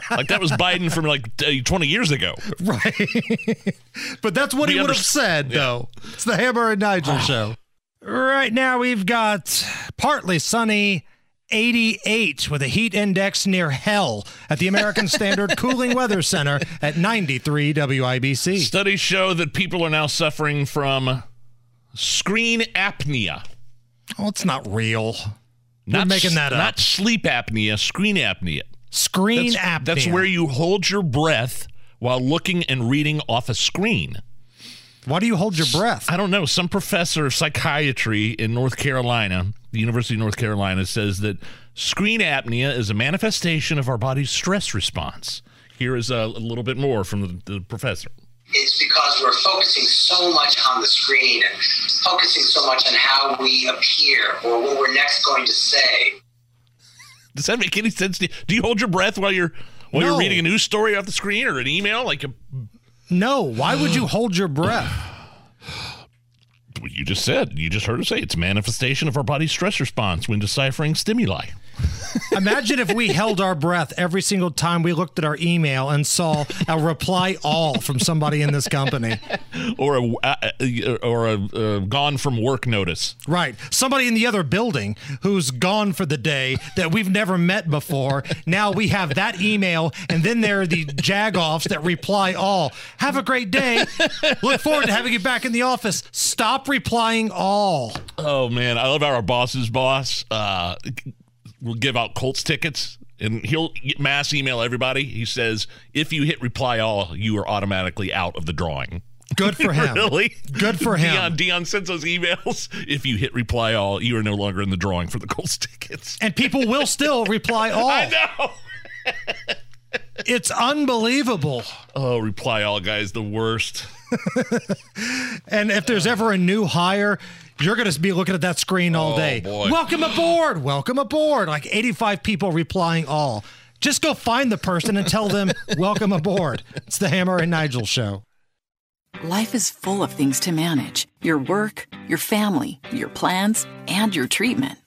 Speaker 5: like that was Biden from like uh, 20 years ago.
Speaker 6: Right. but that's what
Speaker 5: We
Speaker 6: he would have said,
Speaker 5: Yeah.
Speaker 6: though. It's the Hammer and Nigel show. Right now, we've got partly sunny 88 with a heat index near hell at the American Standard Cooling Weather Center at 93 WIBC.
Speaker 5: Studies show that people are now suffering from screen apnea.
Speaker 6: Oh, it's not real. You're
Speaker 5: Not
Speaker 6: making
Speaker 5: s-
Speaker 6: that up.
Speaker 5: Not sleep apnea, screen apnea.
Speaker 6: Screen
Speaker 5: that's,
Speaker 6: apnea.
Speaker 5: That's where you hold your breath while looking and reading off a screen.
Speaker 6: Why do you hold your breath?
Speaker 5: I don't know. Some professor of psychiatry in North Carolina, the University of North Carolina, says that screen apnea is a manifestation of our body's stress response. Here is a, a little bit more from the, the professor.
Speaker 18: It's because
Speaker 19: because we're focusing so much on the screen and focusing so much on how we appear or what we're next going to say.
Speaker 5: Does that make any sense to you? Do you hold your breath while you're while
Speaker 6: No.
Speaker 5: you're reading a news story off the screen or an email? Like a,
Speaker 6: No, why would you hold your breath?
Speaker 5: You just said, you just heard her say, it's manifestation of our body's stress response when deciphering stimuli.
Speaker 6: Imagine if we held our breath every single time we looked at our email and saw a reply all from somebody in this company.
Speaker 5: or a uh, or a uh, gone from work notice.
Speaker 6: Right. Somebody in the other building who's gone for the day that we've never met before. Now we have that email, and then there are the jagoffs that reply all. Have a great day. Look forward to having you back in the office. Stop replying all.
Speaker 5: Oh man, I love our boss's boss uh, will give out Colts tickets. And he'll mass email everybody. He says, if you hit reply all, you are automatically out of the drawing.
Speaker 6: Good for him.
Speaker 5: really?
Speaker 6: Good for him.
Speaker 5: Dion, Dion sends those emails. If you hit reply all, you are no longer in the drawing for the Colts tickets.
Speaker 6: And people will still reply all.
Speaker 5: I know.
Speaker 6: It's unbelievable.
Speaker 5: Oh, reply all, guys, the worst.
Speaker 6: And if there's ever a new hire, you're going to be looking at that screen all
Speaker 5: Oh,
Speaker 6: day.
Speaker 5: boy.
Speaker 6: Welcome aboard. Welcome aboard. Like 85 people replying all. Just go find the person and tell them, welcome aboard. It's the Hammer and Nigel show.
Speaker 12: Life is full of things to manage your work, your family, your plans, and your treatment.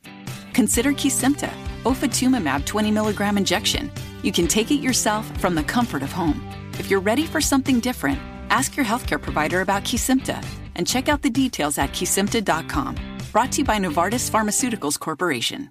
Speaker 12: Consider Kesimpta, ofatumumab 20 milligram injection. You can take it yourself from the comfort of home. If you're ready for something different, ask your healthcare provider about Kesimpta and check out the details at kesimpta.com. Brought to you by Novartis Pharmaceuticals Corporation.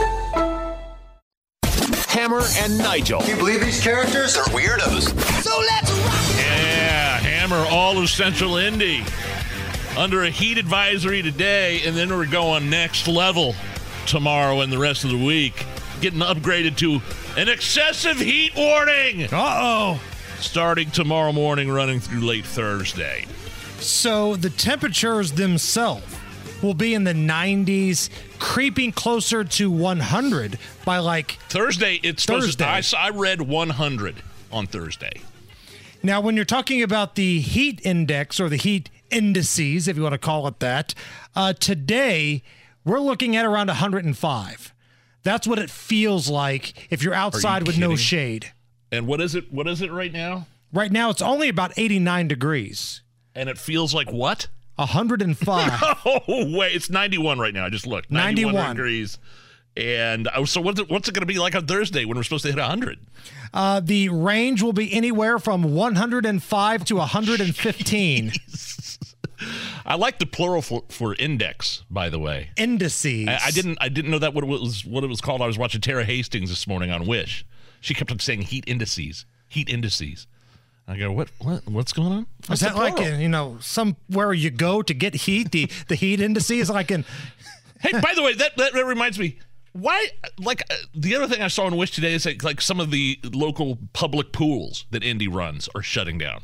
Speaker 20: Hammer and Nigel.
Speaker 3: Can you believe these characters are weirdos?
Speaker 4: So let's rock
Speaker 5: Yeah, hammer all of Central Indy under a heat advisory today, and then we're going next level tomorrow and the rest of the week. Getting upgraded to an excessive heat warning.
Speaker 6: Uh oh.
Speaker 5: Starting tomorrow morning, running through late Thursday.
Speaker 6: So the temperatures themselves will be in the 90s, creeping closer to 100 by like
Speaker 5: Thursday, it's supposed to,
Speaker 6: Thursday.
Speaker 5: I, I read 100 on Thursday.
Speaker 6: Now, when you're talking about the heat index or the heat indices, if you want to call it that, uh, today we're looking at around 105. That's what it feels like if you're outside with no shade.
Speaker 5: And what is it? What is it right now?
Speaker 6: Right now, it's only about 89 degrees.
Speaker 5: And it feels like what?
Speaker 6: 105.
Speaker 5: Oh wait, it's 91 right now. I just looked. 91,
Speaker 6: 91.
Speaker 5: degrees. And I was, so what's it, what's it going to be like on Thursday when we're supposed to hit 100?
Speaker 6: Uh, the range will be anywhere from 105 to 115
Speaker 5: I like the plural for, for index, by the way.
Speaker 6: indices.
Speaker 5: I, I didn't I didn't know that what it was what it was called. I was watching Tara Hastings this morning on Wish. She kept on saying heat indices, heat indices. I go, what what what's going on?
Speaker 6: Is
Speaker 5: What's
Speaker 6: that like uh, you know somewhere you go to get heat? The the heat indices like in
Speaker 5: Hey, by the way, that, that that reminds me. Why? Like uh, the other thing I saw on Wish today is like, like some of the local public pools that Indy runs are shutting down.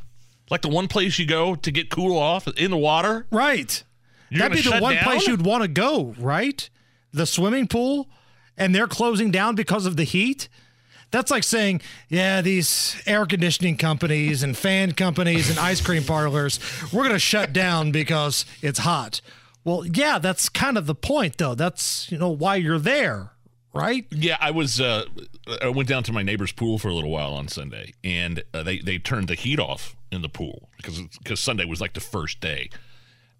Speaker 5: Like the one place you go to get cool off in the water.
Speaker 6: right. That'd be the one
Speaker 5: down?
Speaker 6: place you'd want to go, right? The swimming pool, and they're closing down because of the heat. That's like saying, yeah, these air conditioning companies and fan companies and ice cream parlors, we're going to shut down because it's hot. Well, yeah, that's kind of the point, though. That's you know why you're there, right?
Speaker 5: Yeah, I was. Uh, I went down to my neighbor's pool for a little while on Sunday, and uh, they they turned the heat off in the pool because because Sunday was like the first day,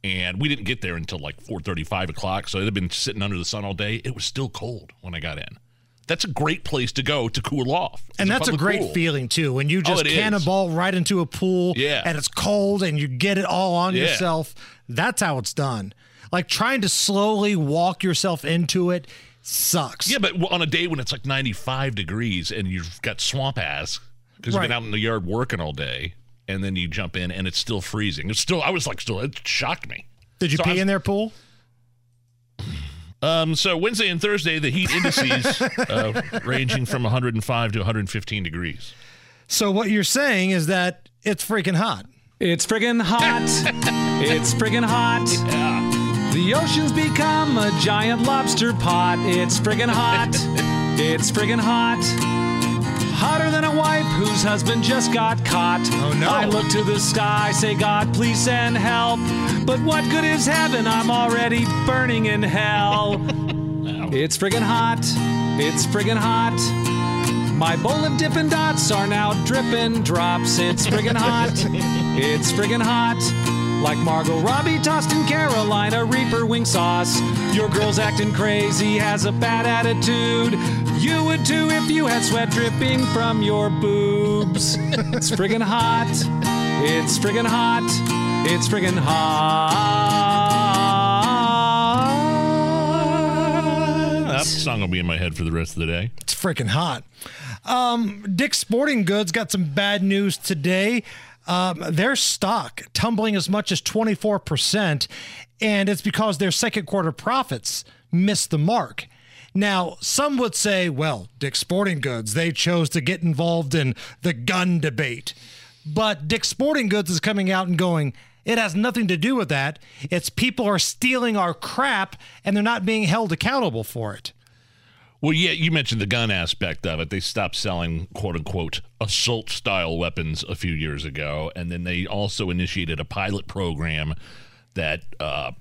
Speaker 5: and we didn't get there until like four thirty, five o'clock. So they'd been sitting under the sun all day. It was still cold when I got in. That's a great place to go to cool off.
Speaker 6: And that's a
Speaker 5: public
Speaker 6: great
Speaker 5: pool.
Speaker 6: feeling too when you
Speaker 5: Oh,
Speaker 6: just
Speaker 5: is.
Speaker 6: cannonball right into a pool
Speaker 5: Yeah.
Speaker 6: and it's cold and you get it all on
Speaker 5: Yeah.
Speaker 6: yourself. That's how it's done. Like trying to slowly walk yourself into it sucks.
Speaker 5: Yeah, but on a day when it's like 95 degrees and you've got swamp ass because you've been out in the yard working all day, and then you jump in and it's still freezing. It's still I was like still it shocked me.
Speaker 6: Did you
Speaker 5: So
Speaker 6: pee
Speaker 5: was-
Speaker 6: in their pool?
Speaker 5: Um, so Wednesday and Thursday, the heat indices uh, ranging from 105 to 115 degrees.
Speaker 6: So what you're saying is that it's freaking hot.
Speaker 21: It's friggin' hot. it's friggin' hot. The ocean's become a giant lobster pot. It's friggin' hot. it's friggin' hot. Hotter than a wife whose husband just got caught. Oh
Speaker 6: no.
Speaker 21: I look to the sky, say, God, please send help. But what good is heaven? I'm already burning in hell. it's friggin' hot. It's friggin' hot. My bowl of Dippin' Dots are now drippin' drops. It's friggin' hot. it's friggin' hot. Like Margot Robbie tossed in Carolina Reaper wing sauce. Your girl's acting crazy, has a bad attitude. You would too if you had sweat dripping from your boobs. It's friggin' hot. It's friggin' hot. It's friggin' hot.
Speaker 5: That song will be in my head for the rest of the day.
Speaker 6: It's freaking hot. Um, Dick's Sporting Goods got some bad news today. Um, their stock tumbling as much as 24%, and it's because their second quarter profits missed the mark. Now, some would say, well, Dick's Sporting Goods, they chose to get involved in the gun debate. But Dick's Sporting Goods is coming out and going, it has nothing to do with that. It's people are stealing our crap and they're not being held accountable for it.
Speaker 5: Well, yeah, you mentioned the gun aspect of it. They stopped selling quote unquote assault style weapons a few years ago. And then they also initiated a pilot program that uh,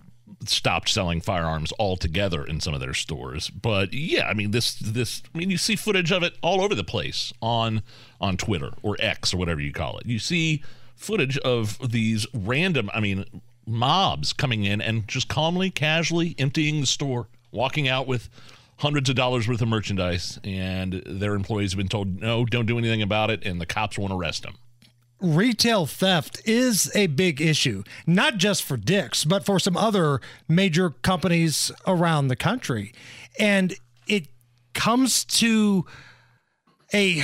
Speaker 5: stopped selling firearms altogether in some of their stores. But yeah, I mean this this I mean you see footage of it all over the place on on Twitter or X or whatever you call it. You see footage of these random I mean mobs coming in and just calmly, casually emptying the store, walking out with hundreds of dollars worth of merchandise and their employees have been told no, don't do anything about it and the cops won't arrest them.
Speaker 6: retail theft is a big issue, not just for Dick's, but for some other major companies around the country. And it comes to a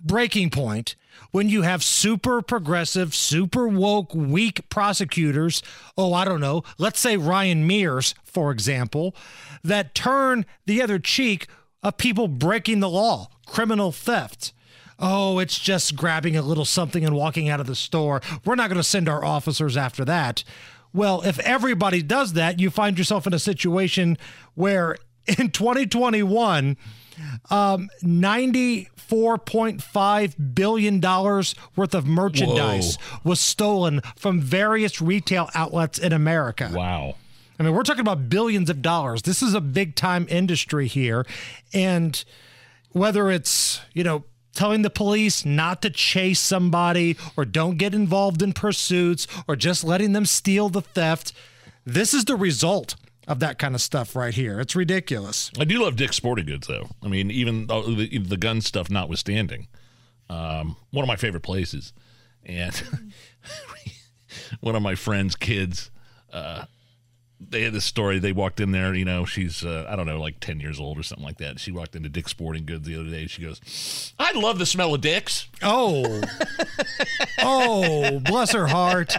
Speaker 6: breaking point when you have super progressive, super woke, weak prosecutors. Oh, I don't know. Let's say Ryan Mears, for example, that turn the other cheek of people breaking the law, criminal theft. Oh, it's just grabbing a little something and walking out of the store. We're not going to send our officers after that. Well, if everybody does that, you find yourself in a situation where in 2021, um, $94.5 billion worth of merchandise was stolen from various retail outlets in America.
Speaker 5: Wow.
Speaker 6: I mean, we're talking about billions of dollars. This is a big time industry here. And whether it's, you know, telling the police not to chase somebody or don't get involved in pursuits or just letting them steal the theft, this is the result of that kind of stuff right here. It's ridiculous.
Speaker 5: I do love Dick's Sporting Goods, though. I mean, even the, the gun stuff notwithstanding, um, one of my favorite places. And one of my friend's kids, uh, they had this story. They walked in there, you know, she's, uh, I don't know, like 10 years old or something like that. She walked into Dick's Sporting Goods the other day. She goes, I love the smell of Dick's.
Speaker 6: Oh. oh, bless her heart.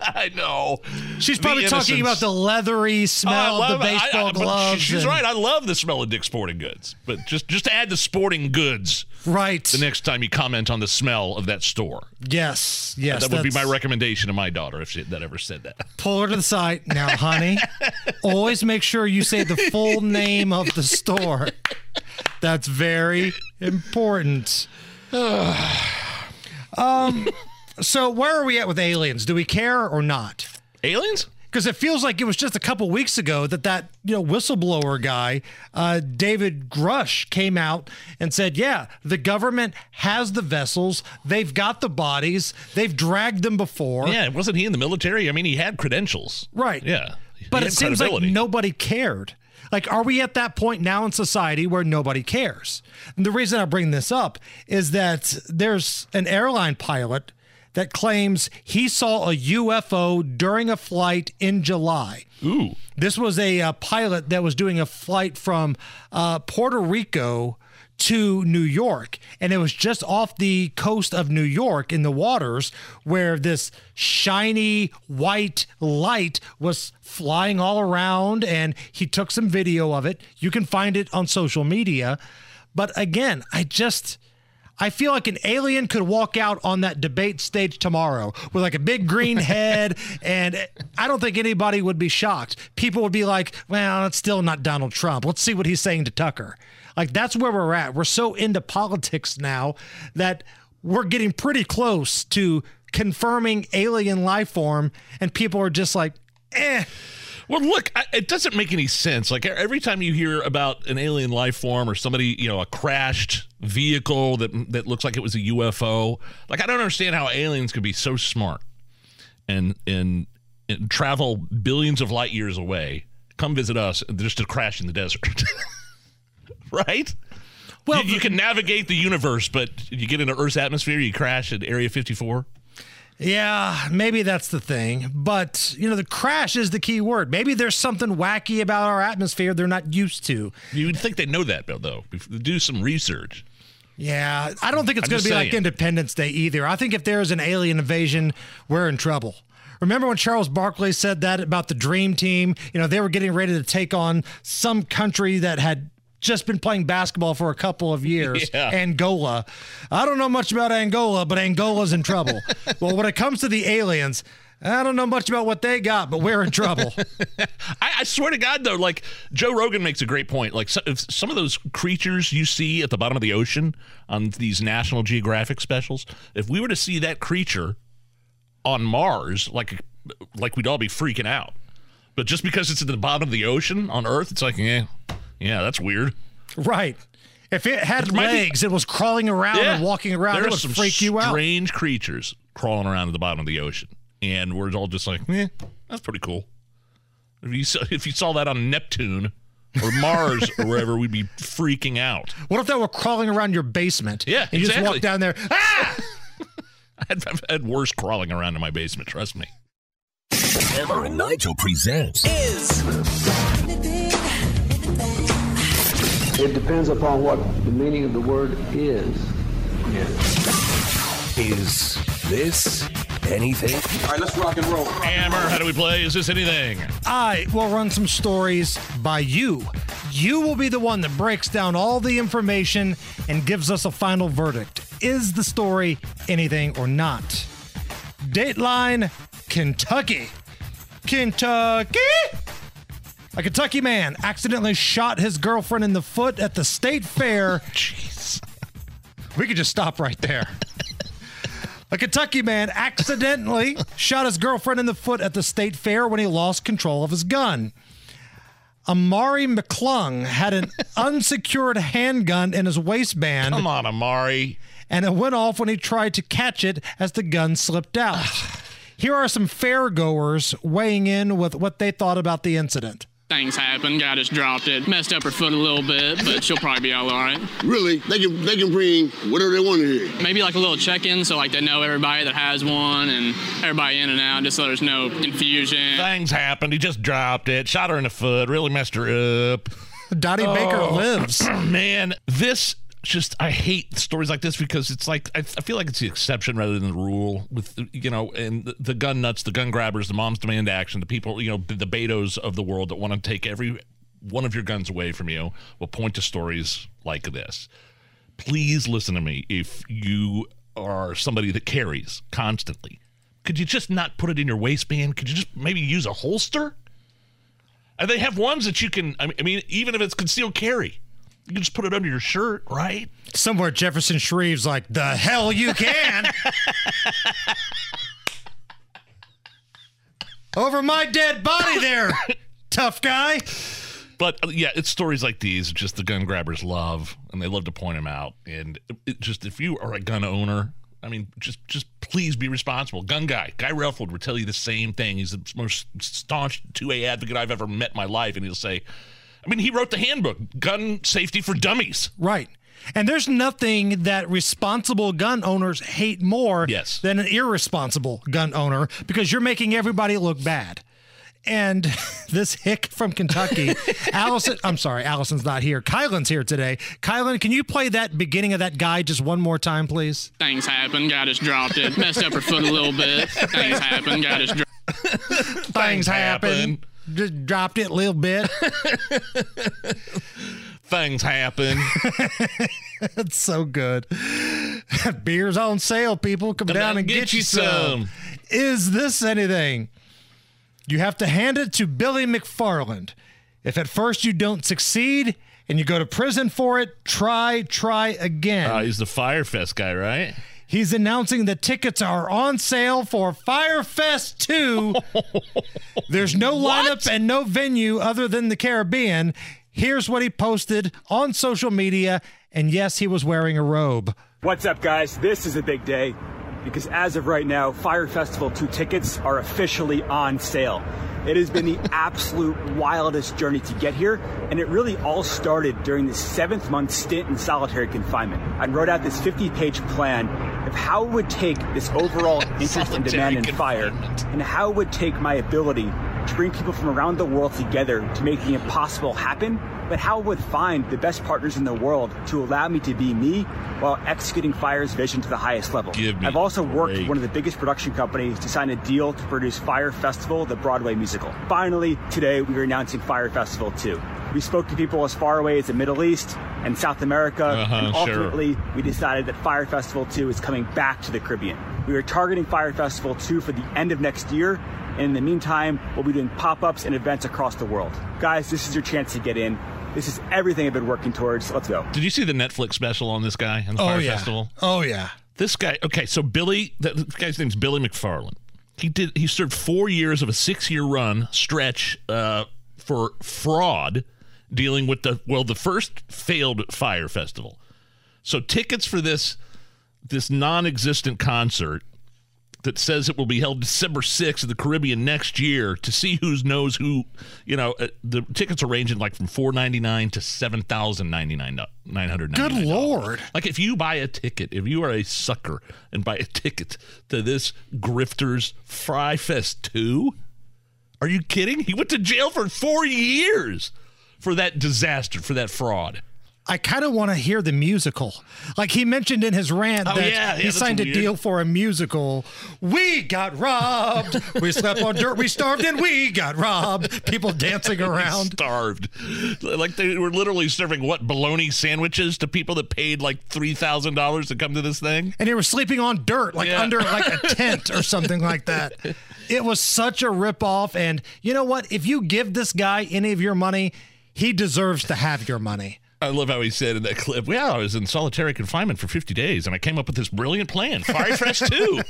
Speaker 5: I know.
Speaker 6: She's
Speaker 5: The
Speaker 6: probably talking
Speaker 5: innocence.
Speaker 6: about the leathery smell
Speaker 5: Oh,
Speaker 6: of the baseball
Speaker 5: but
Speaker 6: gloves.
Speaker 5: She's
Speaker 6: and-
Speaker 5: right. I love the smell of Dick's Sporting Goods. But just just to add the sporting goods.
Speaker 6: Right.
Speaker 5: The next time you comment on the smell of that store.
Speaker 6: Yes, yes.
Speaker 5: that would be my recommendation to my daughter if she that ever said that.
Speaker 6: Pull her to the side. Now, honey, always make sure you say the full name of the store. That's very important. um, so where are we at with aliens? Do we care or not?
Speaker 5: Aliens?
Speaker 6: Because it feels like it was just a couple weeks ago that that you know whistleblower guy, uh, David Grusch, came out and said, "Yeah, the government has the vessels. They've got the bodies. They've dragged them before.
Speaker 5: Yeah, wasn't he in the military? I mean, he had credentials.
Speaker 6: Right.
Speaker 5: Yeah.
Speaker 6: But it seems like nobody cared. Like, are we at that point now in society where nobody cares? And the reason I bring this up is that there's an airline pilot that claims he saw a UFO during a flight in July.
Speaker 5: Ooh.
Speaker 6: This was a, uh pilot that was doing a flight from uh, Puerto Rico to New York. And it was just off the coast of New York in the waters where this shiny white light was flying all around. And he took some video of it. You can find it on social media. But again, I just. I feel like an alien could walk out on that debate stage tomorrow with like a big green head, and I don't think anybody would be shocked. People would be like, well, it's still not Donald Trump. Let's see what he's saying to Tucker. Like, that's where we're at. We're so into politics now that we're getting pretty close to confirming alien life form, and people are just like, eh.
Speaker 5: Well, look, I, it doesn't make any sense. Like every time you hear about an alien life form or somebody, you know, a crashed vehicle that that looks like it was a UFO, like I don't understand how aliens could be so smart and and, and travel billions of light years away, come visit us, just to crash in the desert, right? Well, you, you can navigate the universe, but you get into Earth's atmosphere, you crash at Area 54.
Speaker 6: Yeah, maybe that's the thing. But, you know, the crash is the key word. Maybe there's something wacky about our atmosphere they're not used to.
Speaker 5: You would think they know that, though. Do some research.
Speaker 6: Yeah, I don't think it's going to be saying. like Independence Day either. I think if there's an alien invasion, we're in trouble. Remember when Charles Barkley said that about the Dream Team? You know, they were getting ready to take on some country that had just been playing basketball for a couple of years. Yeah. Angola. I don't know much about Angola, but Angola's in trouble. well, when it comes to the aliens, I don't know much about what they got, but we're in trouble.
Speaker 5: I, I, swear to God, though, like Joe Rogan makes a great point. Like so, some of those creatures you see at the bottom of the ocean on these National Geographic specials, if we were to see that creature on Mars, like like we'd all be freaking out. But just because it's at the bottom of the ocean on Earth, it's like, yeah, yeah, that's weird.
Speaker 6: Right. If it had it legs, be, it was crawling around yeah, and walking around, it would freak you out.
Speaker 5: Strange creatures crawling around at the bottom of the ocean, and we're all just like, "Yeah, that's pretty cool." If you saw, if you saw that on Neptune or Mars or wherever, we'd be freaking out.
Speaker 6: What if they were crawling around your basement?
Speaker 5: Yeah,
Speaker 6: and you
Speaker 5: exactly.
Speaker 6: just walk down there. Ah!
Speaker 5: I've, I've had worse crawling around in my basement. Trust me.
Speaker 13: Hammer and Nigel presents is
Speaker 22: It depends upon what the meaning of the word is.
Speaker 13: Is this anything?
Speaker 22: All right, let's rock and roll.
Speaker 5: Hammer, how do we play? Is this anything?
Speaker 6: I will run some stories by you. You will be the one that breaks down all the information and gives us a final verdict. Is the story anything or not? Dateline, Kentucky. Kentucky! A Kentucky man accidentally shot his girlfriend in the foot at the state fair.
Speaker 5: Jeez.
Speaker 6: We could just stop right there. A Kentucky man accidentally shot his girlfriend in the foot at the state fair when he lost control of his gun. Amari McClung had an unsecured handgun in his waistband.
Speaker 5: Come on, Amari.
Speaker 6: And it went off when he tried to catch it as the gun slipped out. Here are some fairgoers weighing in with what they thought about the incident
Speaker 18: things happen. Guy just dropped it, messed up her foot a little bit, but she'll probably be all right.
Speaker 23: Really? They can they can bring whatever they want here.
Speaker 18: Maybe like a little check-in, so like they know everybody that has one and everybody in and out, just so there's no confusion.
Speaker 5: Things happened. He just dropped it, shot her in the foot, really messed her up.
Speaker 6: Dottie oh, Baker lives.
Speaker 5: Man, this just I hate stories like this because it's like I, I, feel like it's the exception rather than the rule. With you know, and the, the, gun nuts, the gun grabbers, the moms demand action, the people you know, the, the Betos of the world that want to take every one of your guns away from you will point to stories like this. Please listen to me. If you are somebody that carries constantly, could you just not put it in your waistband? Could you just maybe use a holster? And they have ones that you can. I mean, even if it's concealed carry you can just put it under your shirt, right?
Speaker 6: Somewhere Jefferson Shreve's like, the hell you can. Over my dead body there, tough guy.
Speaker 5: But uh, yeah, it's stories like these, just the gun grabbers love, and they love to point them out. And it just if you are a gun owner, I mean, just just please be responsible. Gun guy, Guy Relford would tell you the same thing. He's the most staunch 2A advocate I've ever met in my life, and he'll say, I mean, he wrote the handbook, Gun Safety for Dummies.
Speaker 6: Right. And there's nothing that responsible gun owners hate more
Speaker 5: yes.
Speaker 6: than an irresponsible gun owner because you're making everybody look bad. And this hick from Kentucky, Allison, I'm sorry, Allison's not here. Kylan's here today. Kylan, can you play that beginning of that guy just one more time, please?
Speaker 18: Things happen. Guy just dropped it. Messed up her foot a little bit. Things happen. Guy just dropped
Speaker 6: Things happen. Just dropped it a little bit.
Speaker 5: Things happen.
Speaker 6: That's so good. Beer's on sale, people. Come, down, and get, you some. Is this anything? You have to hand it to Billy McFarland. If at first you don't succeed and you go to prison for it, try, try again.
Speaker 5: Uh, he's the Fyre Fest guy, right?
Speaker 6: He's announcing the tickets are on sale for Fyre Fest 2. There's no lineup and no venue other than the Caribbean. Here's what he posted on social media. And yes, he was wearing a robe.
Speaker 24: What's up, guys? This is a big day because as of right now, Fyre Festival 2 tickets are officially on sale. It has been the absolute wildest journey to get here, and it really all started during the seventh month stint in solitary confinement. I wrote out this 50 page plan of how it would take this overall interest and demand in Fyre, and how it would take my ability to bring people from around the world together to make the impossible happen, but how it would find the best partners in the world to allow me to be me while executing Fyre's vision to the highest level. I've also worked with one of the biggest production companies to sign a deal to produce Fyre Festival, the Broadway musical. Finally, today we are announcing Fyre Festival 2. We spoke to people as far away as the Middle East and South America,
Speaker 5: Uh-huh,
Speaker 24: and
Speaker 5: sure.
Speaker 24: ultimately we decided that Fyre Festival 2 is coming back to the Caribbean. We are targeting Fyre Festival 2 for the end of next year, and in the meantime, we'll be doing pop ups and events across the world. Guys, this is your chance to get in. This is everything I've been working towards. Let's go.
Speaker 5: Did you see the Netflix special on this guy and the
Speaker 6: Oh,
Speaker 5: Fyre
Speaker 6: yeah.
Speaker 5: Festival?
Speaker 6: Oh, yeah.
Speaker 5: This guy, okay, so Billy, that this guy's name's Billy McFarland. He did. He served four years of a six-year run stretch uh, for fraud, dealing with the well, the first failed Fyre Festival. So tickets for this this non-existent concert that says it will be held December 6th in the Caribbean next year to see who knows who, you know, uh, the tickets are ranging like from 499 to 7099
Speaker 6: Good Lord.
Speaker 5: Like if you buy a ticket, if you are a sucker and buy a ticket to this Grifters Fyre Fest 2, are you kidding? He went to jail for 4 years for that disaster, for that fraud.
Speaker 6: I kind of want to hear the musical. Like he mentioned in his rant
Speaker 5: Oh,
Speaker 6: that
Speaker 5: yeah, yeah,
Speaker 6: he signed a
Speaker 5: weird.
Speaker 6: deal for a musical. We got robbed. we slept on dirt. We starved and we got robbed. People dancing around.
Speaker 5: starved. Like they were literally serving what bologna sandwiches to people that paid like three thousand dollars to come to this thing.
Speaker 6: And they were sleeping on dirt, like
Speaker 5: Yeah.
Speaker 6: under like a tent or something like that. It was such a ripoff. And you know what? If you give this guy any of your money, he deserves to have your money.
Speaker 5: I love how he said in that clip, "Yeah, I was in solitary confinement for 50 days, and I came up with this brilliant plan, Fyre Fest 2.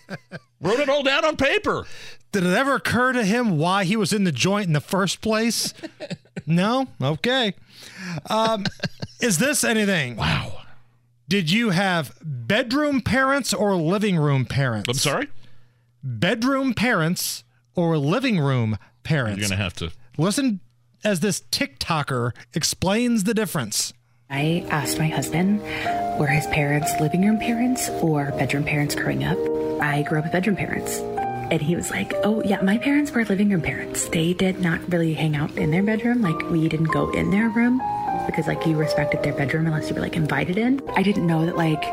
Speaker 5: Wrote it all down on paper.
Speaker 6: Did it ever occur to him why he was in the joint in the first place? no? Okay. Um, is this anything?
Speaker 5: Wow.
Speaker 6: Did you have bedroom parents or living room parents?
Speaker 5: I'm sorry?
Speaker 6: Bedroom parents or living room parents?
Speaker 5: You're gonna have to
Speaker 6: Listen as this TikToker explains the difference.
Speaker 25: I asked my husband, were his parents living room parents or bedroom parents growing up? I grew up with bedroom parents. And he was like, oh, yeah, my parents were living room parents. They did not really hang out in their bedroom. Like, we didn't go in their room because, like, you respected their bedroom unless you were, like, invited in. I didn't know that, like,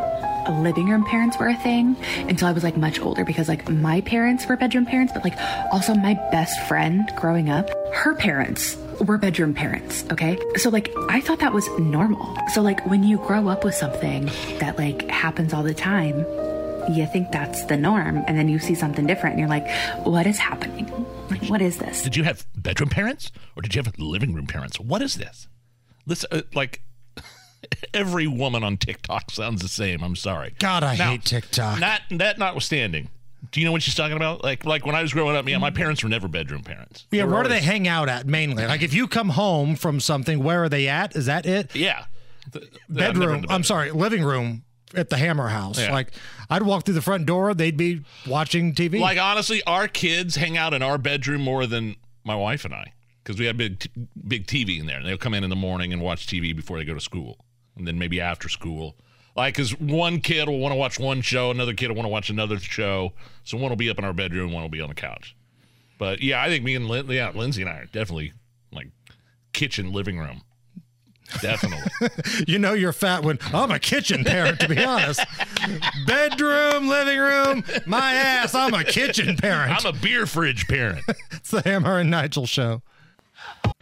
Speaker 25: a living room parents were a thing until I was, like, much older because, like, my parents were bedroom parents, but, like, also my best friend growing up, her parents were bedroom parents, okay? So like I thought that was normal. So like when you grow up with something that like happens all the time, you think that's the norm and then you see something different and you're like, what is happening? Like what is this?
Speaker 5: Did you have bedroom parents or did you have living room parents? What is this? Listen, uh, like every woman on TikTok sounds the same. I'm sorry.
Speaker 6: God, I
Speaker 5: Now,
Speaker 6: hate TikTok.
Speaker 5: Not that notwithstanding. Do you know what she's talking about? Like, like when I was growing up, yeah, my parents were never bedroom parents.
Speaker 6: Yeah, where do they hang out at mainly? Like if you come home from something, where are they at? Is that it?
Speaker 5: Yeah. The- the-
Speaker 6: bedroom. I'm sorry, living room at the Hammer House.
Speaker 5: Yeah.
Speaker 6: Like I'd walk through the front door, they'd be watching TV.
Speaker 5: Like honestly, our kids hang out in our bedroom more than my wife and I because we have big t- big TV in there. and They'll come in in the morning and watch TV before they go to school, and then maybe after school. Like, because one kid will want to watch one show, another kid will want to watch another show. So one will be up in our bedroom, one will be on the couch. But yeah, I think me and Lin- yeah, Lindsay and I are definitely like kitchen living room. Definitely.
Speaker 6: you know you're fat when I'm a kitchen parent, to be honest. Bedroom, living room, my ass, I'm a kitchen parent.
Speaker 5: I'm a beer fridge parent.
Speaker 6: it's the Hammer and Nigel show.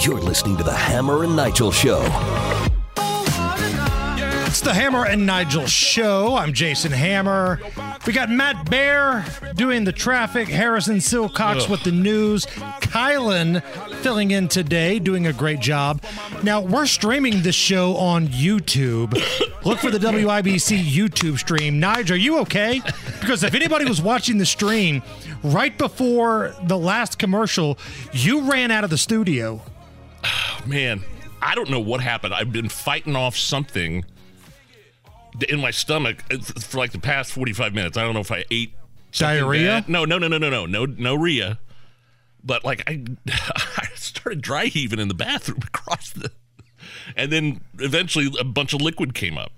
Speaker 13: You're listening to the Hammer and Nigel Show.
Speaker 6: It's the Hammer and Nigel show. I'm Jason Hammer. We got Matt Bear doing the traffic, Harrison Silcox
Speaker 5: Ugh.
Speaker 6: with the news, Kylan filling in today, doing a great job. Now, we're streaming this show on YouTube. Look for the WIBC YouTube stream. Nigel, are you okay? Because if anybody was watching the stream, right before the last commercial, you ran out of the studio.
Speaker 5: Man, I don't know what happened. I've been fighting off something in my stomach uh, for like the past 45 minutes. I don't know if I ate
Speaker 6: Diarrhea?
Speaker 5: bad. No, no, no, no, no, no, no, no rhea. But like I, I started dry heaving in the bathroom across the, and then eventually a bunch of liquid came up.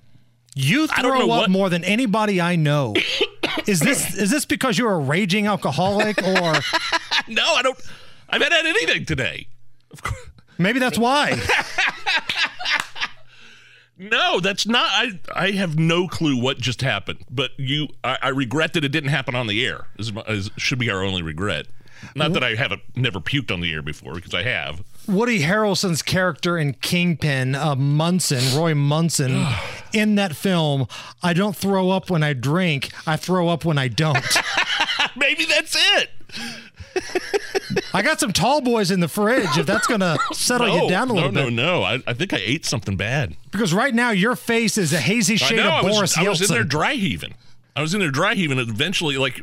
Speaker 6: You throw up
Speaker 5: what-
Speaker 6: more than anybody I know. is this is this because you're a raging alcoholic, or
Speaker 5: No, I don't. I haven't had anything today.
Speaker 6: Maybe that's why?
Speaker 5: No, that's not. I I have no clue what just happened. But you, I, I regret that it didn't happen on the air. Is, is should be our only regret. Not that I haven't never puked on the air before because I have.
Speaker 6: Woody Harrelson's character in Kingpin, uh, Munson, Roy Munson, in that film, I don't throw up when I drink. I throw up when I don't.
Speaker 5: Maybe that's it.
Speaker 6: I got some tall boys in the fridge. If that's gonna settle
Speaker 5: no,
Speaker 6: you down a little
Speaker 5: no,
Speaker 6: bit,
Speaker 5: No, no, I, I think I ate something bad.
Speaker 6: because right now your face is a hazy shade
Speaker 5: know. I
Speaker 6: of
Speaker 5: was,
Speaker 6: Boris
Speaker 5: I was in there dry heaving. I was in there dry heaving. And eventually, like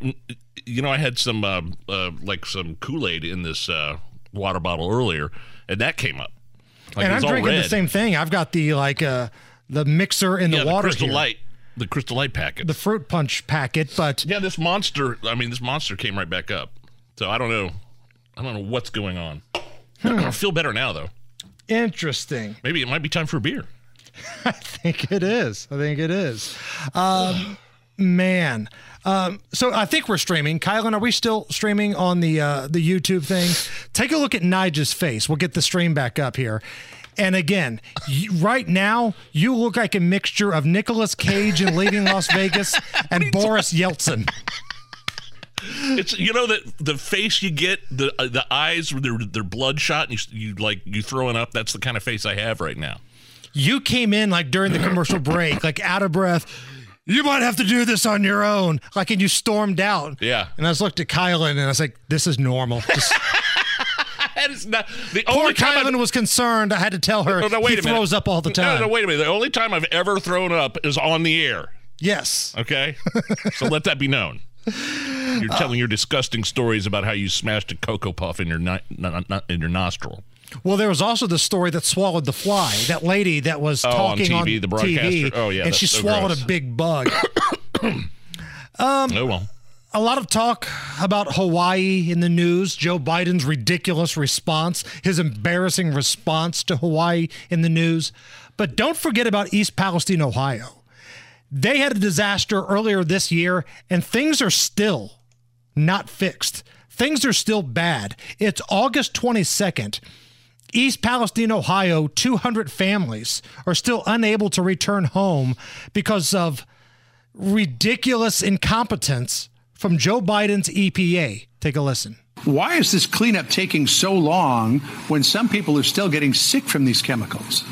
Speaker 5: you know, I had some uh, uh, like some Kool Aid in this uh, water bottle earlier, and that came up. Like
Speaker 6: and I'm drinking
Speaker 5: red.
Speaker 6: the same thing. I've got the like uh, the mixer in
Speaker 5: yeah,
Speaker 6: the water The
Speaker 5: Crystal
Speaker 6: here.
Speaker 5: Light, the Crystal Light packet.
Speaker 6: the fruit punch packet, but
Speaker 5: Yeah, this monster. I mean, this monster came right back up. So I don't know. I don't know what's going on. I feel better now, though.
Speaker 6: interesting.
Speaker 5: Maybe it might be time for a beer.
Speaker 6: I think it is. I think it is. Um, man. Um, so I think we're streaming. Kylan, are we still streaming on the uh, the YouTube thing? Take a look at Nigel's face. We'll get the stream back up here. And again, you, right now, you look like a mixture of Nicolas Cage in Leaving Las Vegas and Boris Yeltsin.
Speaker 5: It's you know that the face you get, the uh, the eyes, they're they're bloodshot, and you you like you throwing up. That's the kind of face I have right now.
Speaker 6: You came in like during the commercial break, like out of breath. You might have to do this on your own. Like, and you stormed out.
Speaker 5: Yeah.
Speaker 6: And I was looked at Kylan and I was like, this is normal. Just,
Speaker 5: That is not the
Speaker 6: poor
Speaker 5: only time.
Speaker 6: Kylan was concerned. I had to tell her
Speaker 5: No, no, wait
Speaker 6: he throws up all the
Speaker 5: No,
Speaker 6: time.
Speaker 5: no, wait a minute. The only time I've ever thrown up is on the air.
Speaker 6: Yes.
Speaker 5: Okay, so let that be known. You're telling your disgusting stories about how you smashed a cocoa puff in your ni- n- n- in your nostril.
Speaker 6: Well, there was also the story that swallowed the fly. That lady that was
Speaker 5: Oh, on
Speaker 6: talking
Speaker 5: TV, the broadcaster.
Speaker 6: TV,
Speaker 5: Oh, yeah,
Speaker 6: and she
Speaker 5: so
Speaker 6: swallowed
Speaker 5: gross.
Speaker 6: a big bug. um,
Speaker 5: oh well.
Speaker 6: a lot of talk about Hawaii in the news. Joe Biden's ridiculous response, his embarrassing response to Hawaii in the news. But don't forget about East Palestine, Ohio. They had a disaster earlier this year, and things are still not fixed. Things are still bad. It's August 22nd. East Palestine, Ohio, 200 families are still unable to return home because of ridiculous incompetence from Joe Biden's EPA. Take a listen.
Speaker 26: Why is this cleanup taking so long when some people are still getting sick from these chemicals?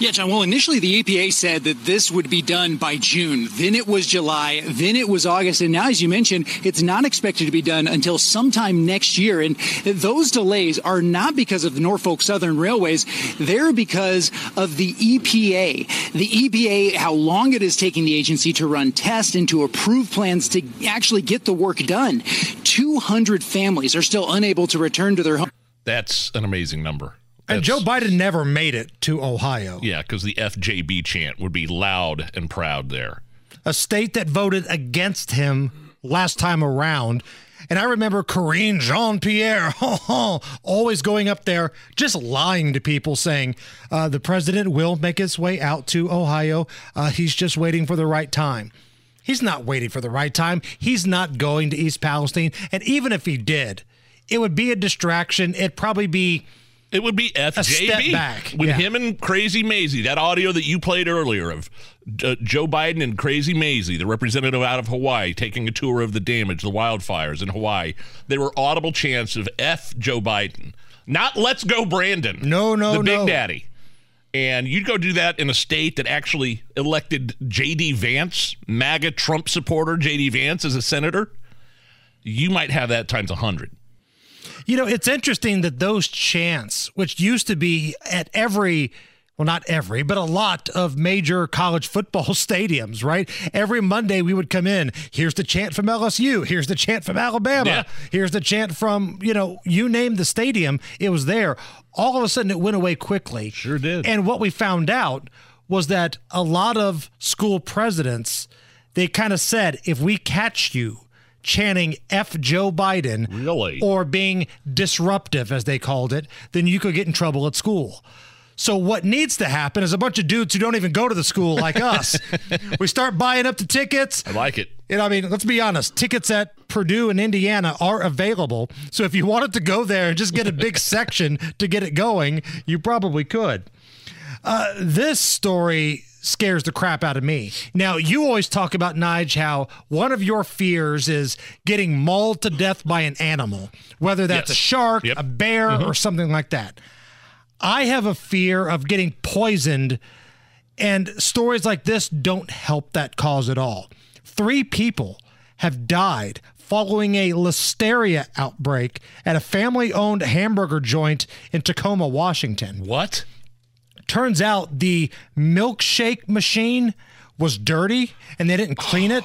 Speaker 26: Yeah, John. Well, initially the EPA said that this would be done by June. Then it was July. Then it was August. And now, as you mentioned, it's not expected to be done until sometime next year. And those delays are not because of the Norfolk Southern Railways. They're because of the EPA. The EPA, how long it is taking the agency to run tests and to approve plans to actually get the work done. 200 families are still unable to return to their home.
Speaker 5: That's an amazing number.
Speaker 6: And Joe Biden never made it to Ohio.
Speaker 5: Yeah, because the FJB chant would be loud and proud there.
Speaker 6: A state that voted against him last time around. And I remember Karine Jean Pierre always going up there, just lying to people, saying uh, the president will make his way out to Ohio. Uh, he's just waiting for the right time. He's not waiting for the right time. He's not going to East Palestine. And even if he did, it would be a distraction. It'd probably be
Speaker 5: it would be FJB
Speaker 6: back.
Speaker 5: with
Speaker 6: Yeah.
Speaker 5: him and Crazy Mazie. That audio that you played earlier of uh, Joe Biden and Crazy Mazie, the representative out of Hawaii, taking a tour of the damage, the wildfires in Hawaii. They were audible chants of F Joe Biden, not Let's Go Brandon.
Speaker 6: No, no,
Speaker 5: the Big
Speaker 6: no.
Speaker 5: Daddy. And you'd go do that in a state that actually elected J.D. Vance, MAGA Trump supporter J.D. Vance, as a senator. You might have that times a hundred.
Speaker 6: You know, it's interesting that those chants, which used to be at every, well, not every, but a lot of major college football stadiums, right? Every Monday we would come in. Here's the chant from LSU. Here's the chant from Alabama.
Speaker 5: Yeah.
Speaker 6: Here's the chant from, you know, you name the stadium, it was there. All of a sudden it went away quickly.
Speaker 5: Sure did.
Speaker 6: And what we found out was that a lot of school presidents, they kind of said, if we catch you, chanting F Joe Biden
Speaker 5: Really?
Speaker 6: or being disruptive, as they called it, then you could get in trouble at school. So what needs to happen is a bunch of dudes who don't even go to the school like us. we start buying up the tickets.
Speaker 5: I like it.
Speaker 6: And I mean, let's be honest, tickets at Purdue and Indiana are available. So if you wanted to go there and just get a big section to get it going, you probably could. Uh, this story scares the crap out of me. Now, you always talk about, Nige, how one of your fears is getting mauled to death by an animal, whether that's
Speaker 5: Yes.
Speaker 6: a shark,
Speaker 5: Yep.
Speaker 6: a bear,
Speaker 5: Mhm.
Speaker 6: or something like that. I have a fear of getting poisoned, and stories like this don't help that cause at all. Three people have died following a listeria outbreak at a family owned hamburger joint in Tacoma, Washington.
Speaker 5: What?
Speaker 6: Turns out the milkshake machine was dirty and they didn't clean it.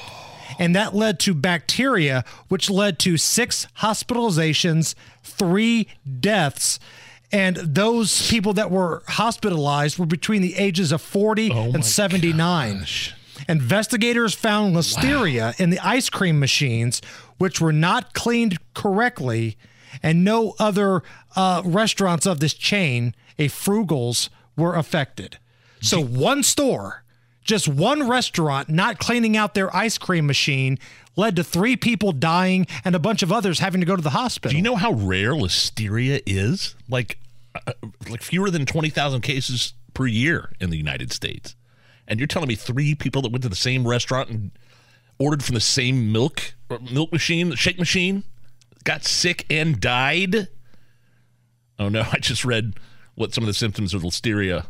Speaker 6: And that led to bacteria, which led to six hospitalizations, three deaths. And those people that were hospitalized were between the ages of 40 and 79. Investigators found listeria in the ice cream machines, which were not cleaned correctly, and no other uh, restaurants of this chain, a Frugals, were affected. So one store, just one restaurant not cleaning out their ice cream machine led to three people dying and a bunch of others having to go to the hospital.
Speaker 5: Do you know how rare listeria is? Like, uh, like fewer than twenty thousand cases per year in the United States. And you're telling me three people that went to the same restaurant and ordered from the same milk or milk machine, the shake machine, got sick and died? Oh no! I just read what some of the symptoms of listeria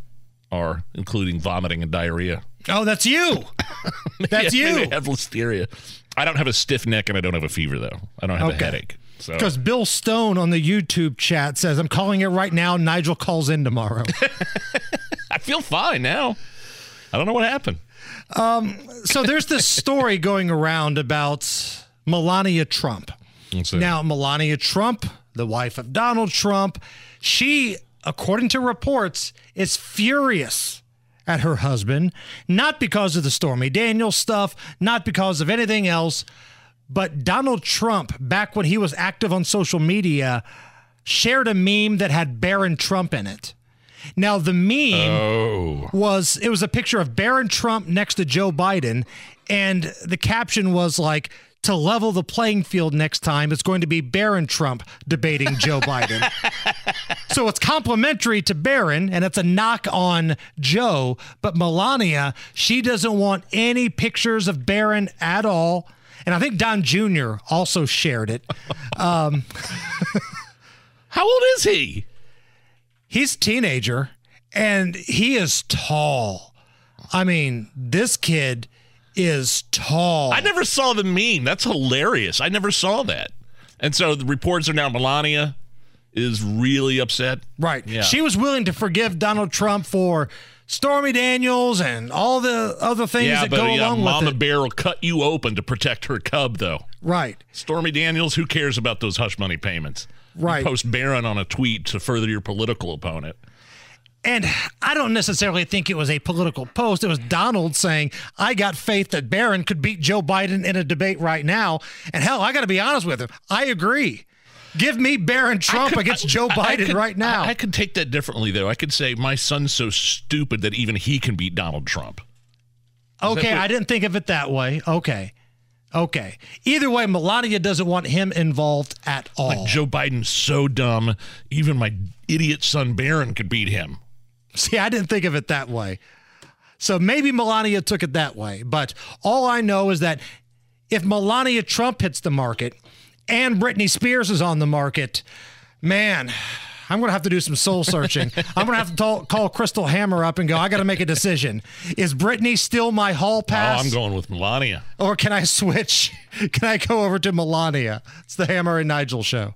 Speaker 5: are, including vomiting and diarrhea.
Speaker 6: Oh, that's you. That's
Speaker 5: Yeah,
Speaker 6: you.
Speaker 5: I have listeria. I don't have a stiff neck and I don't have a fever though. I don't have a
Speaker 6: Okay.
Speaker 5: headache. So
Speaker 6: Because Bill Stone on the YouTube chat says, I'm calling it right now. Nigel calls in tomorrow.
Speaker 5: I feel fine now. I don't know what happened.
Speaker 6: Um, so there's this story going around about Melania Trump. Now, Melania Trump, the wife of Donald Trump, she, according to reports, is furious at her husband, not because of the Stormy Daniels stuff, not because of anything else, but Donald Trump, back when he was active on social media, shared a meme that had Barron Trump in it. Now, the meme
Speaker 5: Oh.
Speaker 6: was it was a picture of Barron Trump next to Joe Biden, and the caption was like, "To level the playing field next time, it's going to be Barron Trump debating Joe Biden." so it's complimentary to Barron, and it's a knock on Joe. But Melania, she doesn't want any pictures of Barron at all. And I think Don Jr. also shared it. Um,
Speaker 5: How old is he?
Speaker 6: He's a teenager. and he is tall. I mean, this kid is tall.
Speaker 5: I never saw the meme. That's hilarious. I never saw that. And so the reports are now Melania is really upset.
Speaker 6: Right.
Speaker 5: Yeah.
Speaker 6: She was willing to forgive Donald Trump for Stormy Daniels and all the other things
Speaker 5: yeah,
Speaker 6: that
Speaker 5: but
Speaker 6: go
Speaker 5: yeah,
Speaker 6: along
Speaker 5: Mama
Speaker 6: with it.
Speaker 5: Mama Bear will cut you open to protect her cub, though.
Speaker 6: Right.
Speaker 5: Stormy Daniels, who cares about those hush money payments? You
Speaker 6: Right.
Speaker 5: post Barron on a tweet to further your political opponent.
Speaker 6: And I don't necessarily think it was a political post. It was Donald saying, I got faith that Barron could beat Joe Biden in a debate right now. And hell, I got to be honest with him. I agree. Give me Barron Trump against Joe Biden
Speaker 5: could-
Speaker 6: right now.
Speaker 5: I, I could take that differently, though. I could say my son's so stupid that even he can beat Donald Trump.
Speaker 6: okay,
Speaker 5: what-
Speaker 6: I didn't think of it that way. Okay. Okay. Either way, Melania doesn't want him involved at all.
Speaker 5: Like Joe Biden's so dumb, even my idiot son Barron could beat him.
Speaker 6: See, I didn't think of it that way. So maybe Melania took it that way. But all I know is that if Melania Trump hits the market and Britney Spears is on the market, man, I'm going to have to do some soul searching. I'm going to have to tell, call Crystal Hammer up and go, I got to make a decision. Is Britney still my hall pass?
Speaker 5: Oh, I'm going with Melania.
Speaker 6: Or can I switch? Can I go over to Melania? It's the Hammer and Nigel show.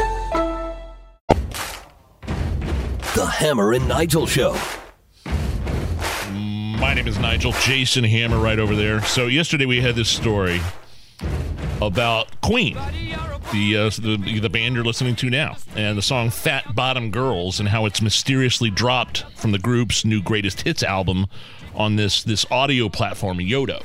Speaker 13: The Hammer and Nigel Show.
Speaker 5: My name is Nigel. Jason Hammer right over there. So yesterday we had this story about Queen, the uh, the the band you're listening to now, and the song "Fat Bottom Girls" and how it's mysteriously dropped from the group's new greatest hits album on this this audio platform Yoto,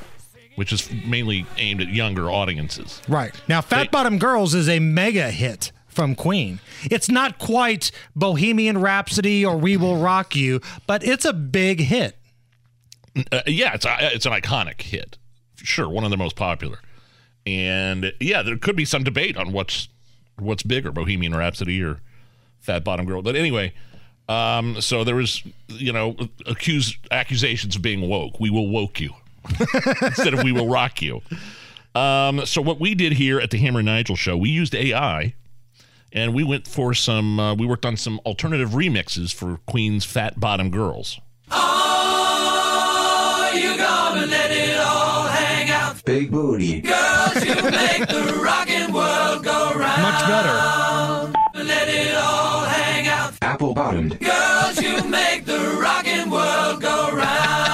Speaker 5: which is mainly aimed at younger audiences.
Speaker 6: Right. Now, Fat Bottom Girls is a mega hit from Queen. It's not quite Bohemian Rhapsody or We Will Rock You, but it's a big hit.
Speaker 5: Uh, yeah, it's a, it's an iconic hit, sure, one of the most popular. And yeah, there could be some debate on what's what's bigger, Bohemian Rhapsody or Fat Bottom Girl. But anyway, um, so there was you know accused accusations of being woke. We will woke you instead of we will rock you. Um, so what we did here at the Hammer Nigel show, we used AI. And we went for some. Uh, we worked on some alternative remixes for Queen's "Fat Bottom Girls."
Speaker 4: Are you gonna let it all hang out?
Speaker 3: Big booty.
Speaker 4: Girls, you make the rockin' world go round.
Speaker 6: Much better.
Speaker 4: Let it all hang out.
Speaker 3: Apple bottomed.
Speaker 4: Girls, you make the rockin' world go round.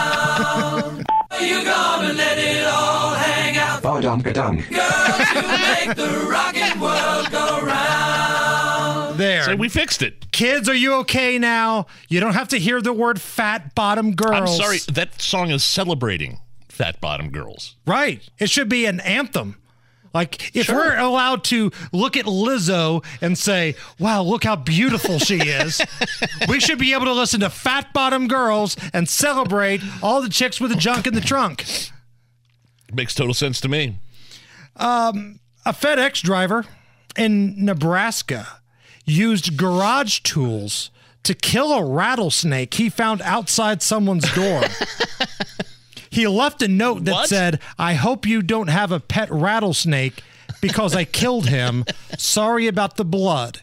Speaker 4: Are you gonna let it all hang out?
Speaker 3: Badonka-dunk.
Speaker 4: Girls, you make the rockin' world go round.
Speaker 6: There.
Speaker 5: So we fixed it.
Speaker 6: Kids, are you okay now? You don't have to hear the word fat bottom girls.
Speaker 5: I'm sorry, that song is celebrating fat bottom girls.
Speaker 6: Right. It should be an anthem. Like, if we're allowed to look at Lizzo and say, wow, look how beautiful she is, we should be able to listen to Fat Bottom Girls and celebrate all the chicks with the junk in the trunk.
Speaker 5: Makes total sense to me.
Speaker 6: Um, a FedEx driver in Nebraska used garage tools to kill a rattlesnake he found outside someone's door. he left a note that said, I hope you don't have a pet rattlesnake because I killed him. Sorry about the blood.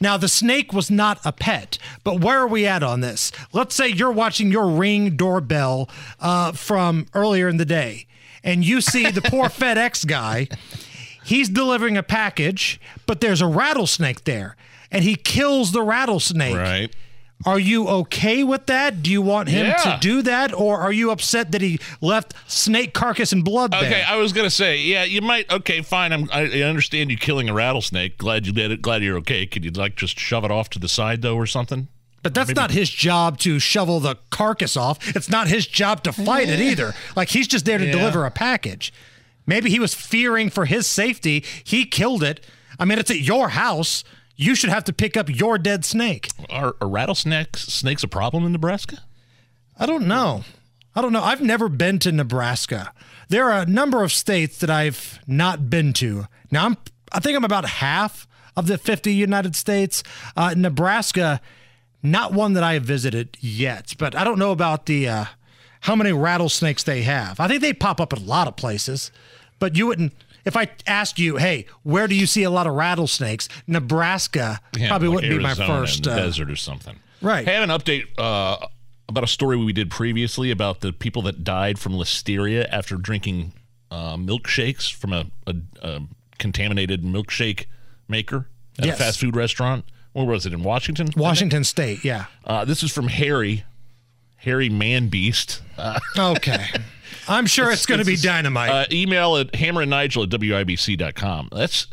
Speaker 6: Now, the snake was not a pet, but where are we at on this? Let's say you're watching your ring doorbell uh, from earlier in the day, and you see the poor FedEx guy. He's delivering a package, but there's a rattlesnake there, and he kills the rattlesnake.
Speaker 5: Right.
Speaker 6: Are you okay with that? Do you want him
Speaker 5: Yeah.
Speaker 6: to do that, or are you upset that he left snake carcass and blood there?
Speaker 5: Okay, I was gonna say, yeah, you might. Okay, fine. I'm, I, I understand you killing a rattlesnake. Glad you did it. Glad you're okay. Could you like just shove it off to the side though, or something?
Speaker 6: But that's
Speaker 5: Maybe-
Speaker 6: not his job to shovel the carcass off. It's not his job to fight it either. Like he's just there to
Speaker 5: Yeah.
Speaker 6: deliver a package. Maybe he was fearing for his safety. He killed it. I mean, it's at your house. You should have to pick up your dead snake.
Speaker 5: Are, are rattlesnakes snakes a problem in Nebraska?
Speaker 6: I don't know. I don't know. I've never been to Nebraska. There are a number of states that I've not been to. Now I'm I think I'm about half of the 50 United States. Uh, Nebraska, not one that I have visited yet, but I don't know about the uh, how many rattlesnakes they have. I think they pop up in a lot of places, but you wouldn't. If I asked you, hey, where do you see a lot of rattlesnakes? Nebraska
Speaker 5: Yeah,
Speaker 6: probably
Speaker 5: like
Speaker 6: wouldn't be my first.
Speaker 5: in the
Speaker 6: uh,
Speaker 5: desert or something.
Speaker 6: Right.
Speaker 5: I have an update uh, about a story we did previously about the people that died from listeria after drinking uh, milkshakes from a, a, a contaminated milkshake maker at
Speaker 6: Yes.
Speaker 5: a fast food restaurant. Where was it in Washington?
Speaker 6: Washington State, yeah.
Speaker 5: Uh, this is from Harry, Harry Manbeast. Uh,
Speaker 6: Okay. I'm sure it's, going to be dynamite.
Speaker 5: Uh, email at hammer and Nigel at wibc.com. That's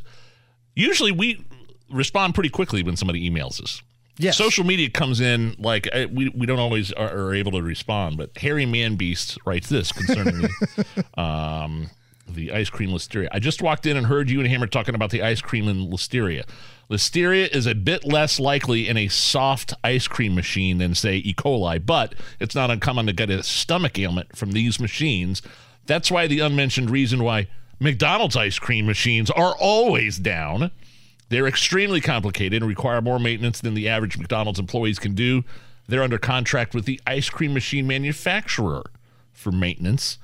Speaker 5: usually we respond pretty quickly when somebody emails us.
Speaker 6: Yes.
Speaker 5: Social media comes in like we, we don't always are, are able to respond, but Harry Manbeast writes this concerning the, um, the ice cream listeria. I just walked in and heard you and Hammer talking about the ice cream and listeria. Listeria is a bit less likely in a soft ice cream machine than, say, E. coli, but it's not uncommon to get a stomach ailment from these machines. That's why the unmentioned reason why McDonald's ice cream machines are always down. They're extremely complicated and require more maintenance than the average McDonald's employees can do. They're under contract with the ice cream machine manufacturer for maintenance.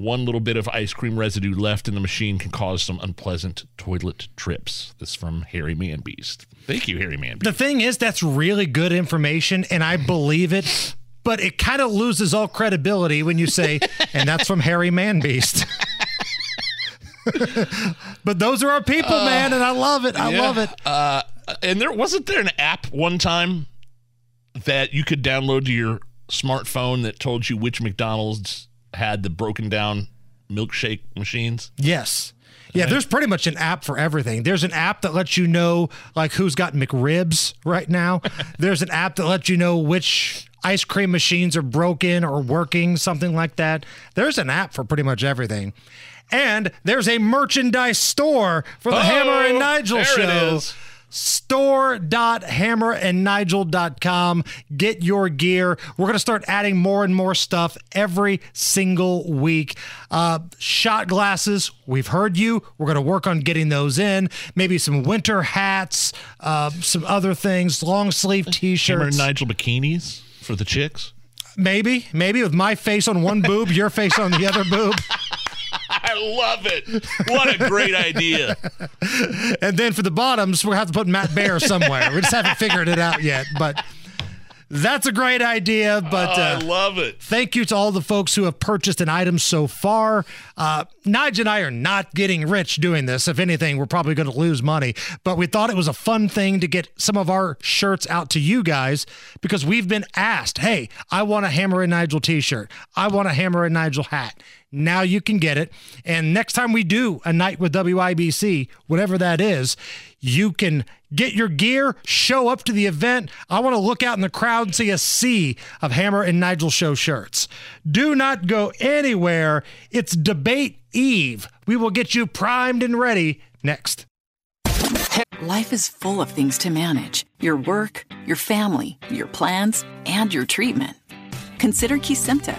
Speaker 5: One little bit of ice cream residue left in the machine can cause some unpleasant toilet trips. This is from Harry Manbeast. Thank you, Harry Manbeast.
Speaker 6: the thing is, that's really good information, and I believe it. But it kind of loses all credibility when you say, and that's from Harry Manbeast. but those are our people, man, and I love it. I
Speaker 5: Yeah.
Speaker 6: love it.
Speaker 5: Uh, and there wasn't there an app one time that you could download to your smartphone that told you which McDonald's had the broken down milkshake machines.
Speaker 6: Yes. Yeah, there's pretty much an app for everything. There's an app that lets you know like who's got McRibs right now. there's an app that lets you know which ice cream machines are broken or working, something like that. There's an app for pretty much everything. And there's a merchandise store for the
Speaker 5: Oh,
Speaker 6: Hammer and oh, Nigel
Speaker 5: there it
Speaker 6: show
Speaker 5: is.
Speaker 6: store.hammerandnigel.com. Get your gear. We're going to start adding more and more stuff every single week. Uh, shot glasses, we've heard you. We're going to work on getting those in. Maybe some winter hats, uh, some other things, long sleeve t shirts.
Speaker 5: Hammer and. Nigel bikinis for the chicks.
Speaker 6: Maybe, maybe with my face on one boob, your face on the other boob.
Speaker 5: I love it. What a great idea.
Speaker 6: and then for the bottoms, we'll have to put Matt Bear somewhere. we just haven't figured it out yet, but that's a great idea. But
Speaker 5: Oh, I
Speaker 6: uh,
Speaker 5: love it.
Speaker 6: thank you to all the folks who have purchased an item so far. Uh, Nigel and I are not getting rich doing this. If anything, we're probably going to lose money. But we thought it was a fun thing to get some of our shirts out to you guys because we've been asked, hey, I want a Hammer and Nigel t shirt. I want a Hammer and Nigel hat. Now you can get it. And next time we do a night with WIBC, whatever that is, you can get your gear, show up to the event. I want to look out in the crowd and see a sea of Hammer and Nigel show shirts. Do not go anywhere. It's debate eve. We will get you primed and ready next.
Speaker 12: Life is full of things to manage your work, your family, your plans, and your treatment. Consider Kesimpta,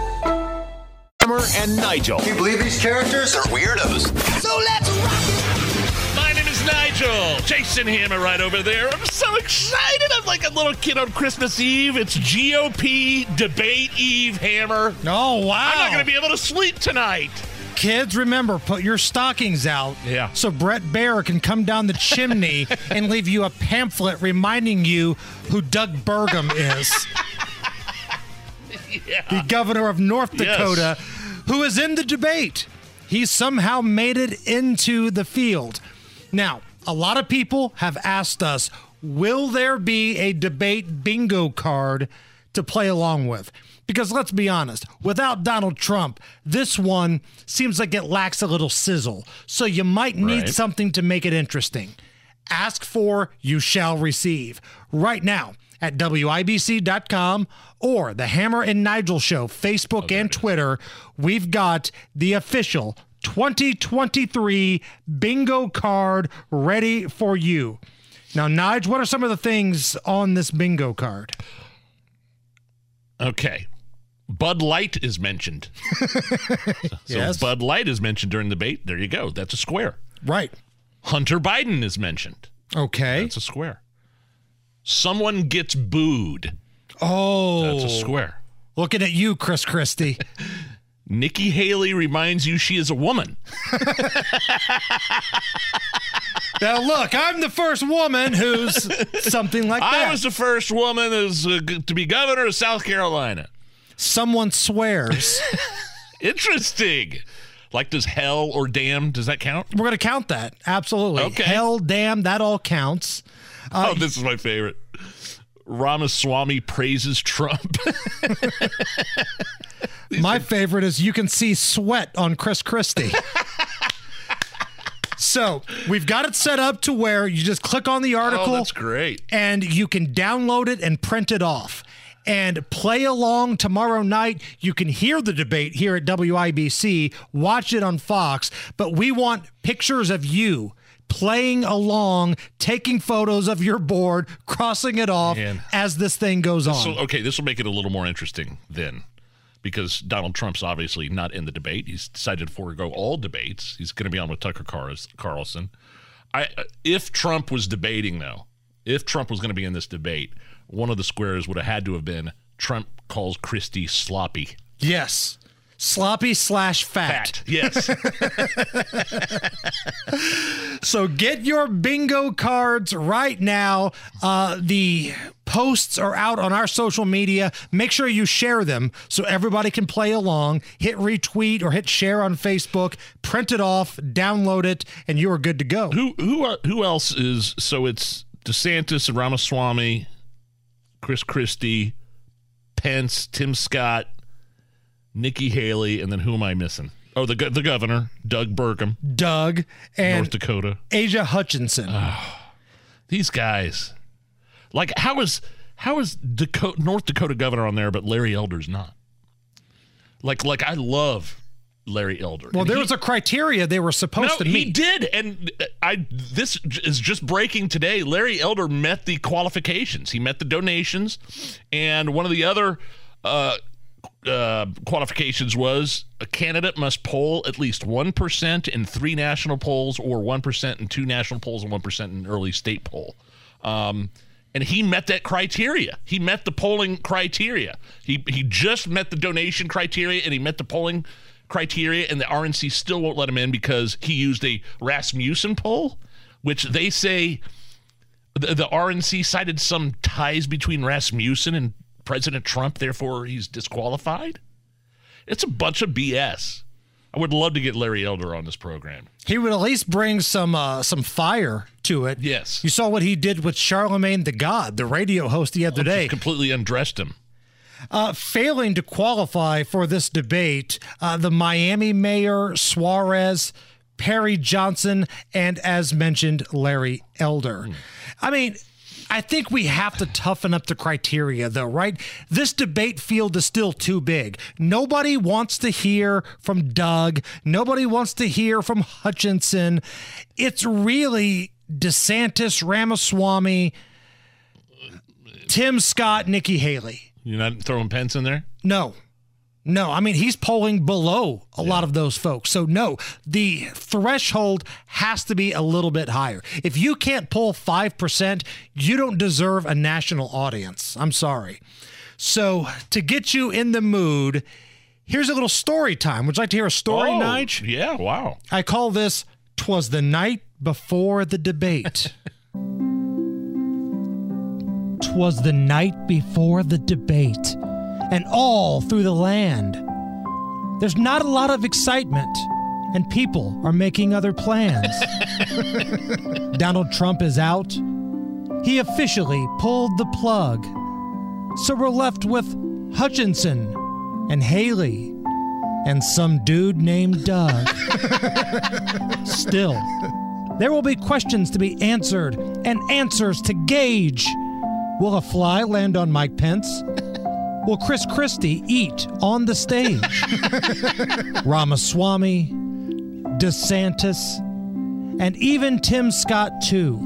Speaker 20: Hammer and Nigel.
Speaker 27: Can you believe these characters are weirdos?
Speaker 5: So let's rock My name is Nigel. Jason Hammer right over there. I'm so excited. I'm like a little kid on Christmas Eve. It's GOP debate eve, Hammer.
Speaker 6: Oh, wow.
Speaker 5: I'm not going to be able to sleep tonight.
Speaker 6: Kids, remember, put your stockings out.
Speaker 5: Yeah.
Speaker 6: So Bret Baier can come down the chimney and leave you a pamphlet reminding you who Doug Burgum is. The governor of North
Speaker 5: Yes.
Speaker 6: Dakota, who is in the debate. He somehow made it into the field. Now, a lot of people have asked us, will there be a debate bingo card to play along with? Because let's be honest, without Donald Trump, this one seems like it lacks a little sizzle. So you might need
Speaker 5: Right.
Speaker 6: something to make it interesting. Ask for, you shall receive. Right now at WIBC.com or the Hammer and Nigel Show, Facebook oh, and Twitter, we've got the official 2023 bingo card ready for you. Now, Nige, what are some of the things on this bingo card?
Speaker 5: Okay. Bud Light is mentioned. so
Speaker 6: Yes.
Speaker 5: Bud Light is mentioned during the debate. There you go. That's a square.
Speaker 6: Right.
Speaker 5: Hunter Biden is mentioned.
Speaker 6: Okay.
Speaker 5: That's a square. Someone gets booed.
Speaker 6: Oh.
Speaker 5: That's a square.
Speaker 6: Looking at you, Chris Christie.
Speaker 5: Nikki Haley reminds you she is a woman.
Speaker 6: now, look, I'm the first woman who's something like that.
Speaker 5: I was the first woman as, uh, to be governor of South Carolina.
Speaker 6: Someone swears.
Speaker 5: Interesting. Like, does hell or damn, does that count?
Speaker 6: We're going to count that. Absolutely.
Speaker 5: Okay.
Speaker 6: Hell, damn, that all counts. Uh,
Speaker 5: oh, this is my favorite. Ramaswamy praises Trump.
Speaker 6: My favorite is you can see sweat on Chris Christie. so we've got it set up to where you just click on the article.
Speaker 5: Oh, that's great.
Speaker 6: And you can download it and print it off. And play along tomorrow night. You can hear the debate here at WIBC, watch it on Fox, but we want pictures of you playing along, taking photos of your board, crossing it off
Speaker 5: Man.
Speaker 6: as this thing goes on.
Speaker 5: So, okay, this will make it a little more interesting then, because Donald Trump's obviously not in the debate. He's decided to forego all debates. He's going to be on with Tucker Carlson. I, uh, if Trump was debating, though, if Trump was going to be in this debate, one of the squares would have had to have been Trump calls Christie sloppy.
Speaker 6: Yes. Sloppy slash fat.
Speaker 5: Fat, yes.
Speaker 6: So get your bingo cards right now. Uh, the posts are out on our social media. Make sure you share them so everybody can play along. Hit retweet or hit share on Facebook. Print it off, download it, and you are good to go.
Speaker 5: who who uh, who else is so it's DeSantis and Ramaswamy, Chris Christie, Pence, Tim Scott, Nikki Haley, and then who am I missing? Oh, the the governor, Doug Burgum,
Speaker 6: Doug and
Speaker 5: North Dakota.
Speaker 6: Asa Hutchinson.
Speaker 5: These guys, like how is how is Dakota, North Dakota governor on there, but Larry Elder's not? Like like I love Larry Elder.
Speaker 6: well,
Speaker 5: And
Speaker 6: there
Speaker 5: he-
Speaker 6: was a criteria they were supposed
Speaker 5: no,
Speaker 6: to meet.
Speaker 5: he did, and I. This is just breaking today. Larry Elder met the qualifications. He met the donations, and one of the other uh, uh, qualifications was a candidate must poll at least one percent in three national polls, or one percent in two national polls, and one percent in early state poll. Um, and he met that criteria. He met the polling criteria. He he just met the donation criteria, and he met the polling criteria, and the RNC still won't let him in because he used a Rasmussen poll, which they say the, the RNC cited some ties between Rasmussen and President Trump, therefore he's disqualified. It's a bunch of BS. I would love to get Larry Elder on this program.
Speaker 6: He would at least bring some uh, some fire to it.
Speaker 5: Yes.
Speaker 6: You saw what he did with Charlamagne the God, the radio host the other day.
Speaker 5: Completely undressed him.
Speaker 6: Uh, failing to qualify for this debate, uh, the Miami mayor Suarez, Perry Johnson, and as mentioned, Larry Elder. I mean, I think we have to toughen up the criteria, though, right? This debate field is still too big. Nobody wants to hear from Doug. Nobody wants to hear from Hutchinson. It's really DeSantis, Ramaswamy, Tim Scott, Nikki Haley.
Speaker 5: You're not throwing Pence in there?
Speaker 6: No. No, I mean, he's polling below a lot of those folks. So, no, the threshold has to be a little bit higher. If you can't pull 5%, you don't deserve a national audience. I'm sorry. So, to get you in the mood, here's a little story time. Would you like to hear a story,
Speaker 5: Oh,
Speaker 6: Nige?
Speaker 5: Yeah, wow.
Speaker 6: I call this Twas the Night Before the Debate. Twas the night before the debate, and all through the land. There's not a lot of excitement, and people are making other plans. Donald Trump is out. He officially pulled the plug. So we're left with Hutchinson and Haley and some dude named Doug. Still, there will be questions to be answered and answers to gauge. Will a fly land on Mike Pence? Will Chris Christie eat on the stage? Ramaswamy, DeSantis, and even Tim Scott, too.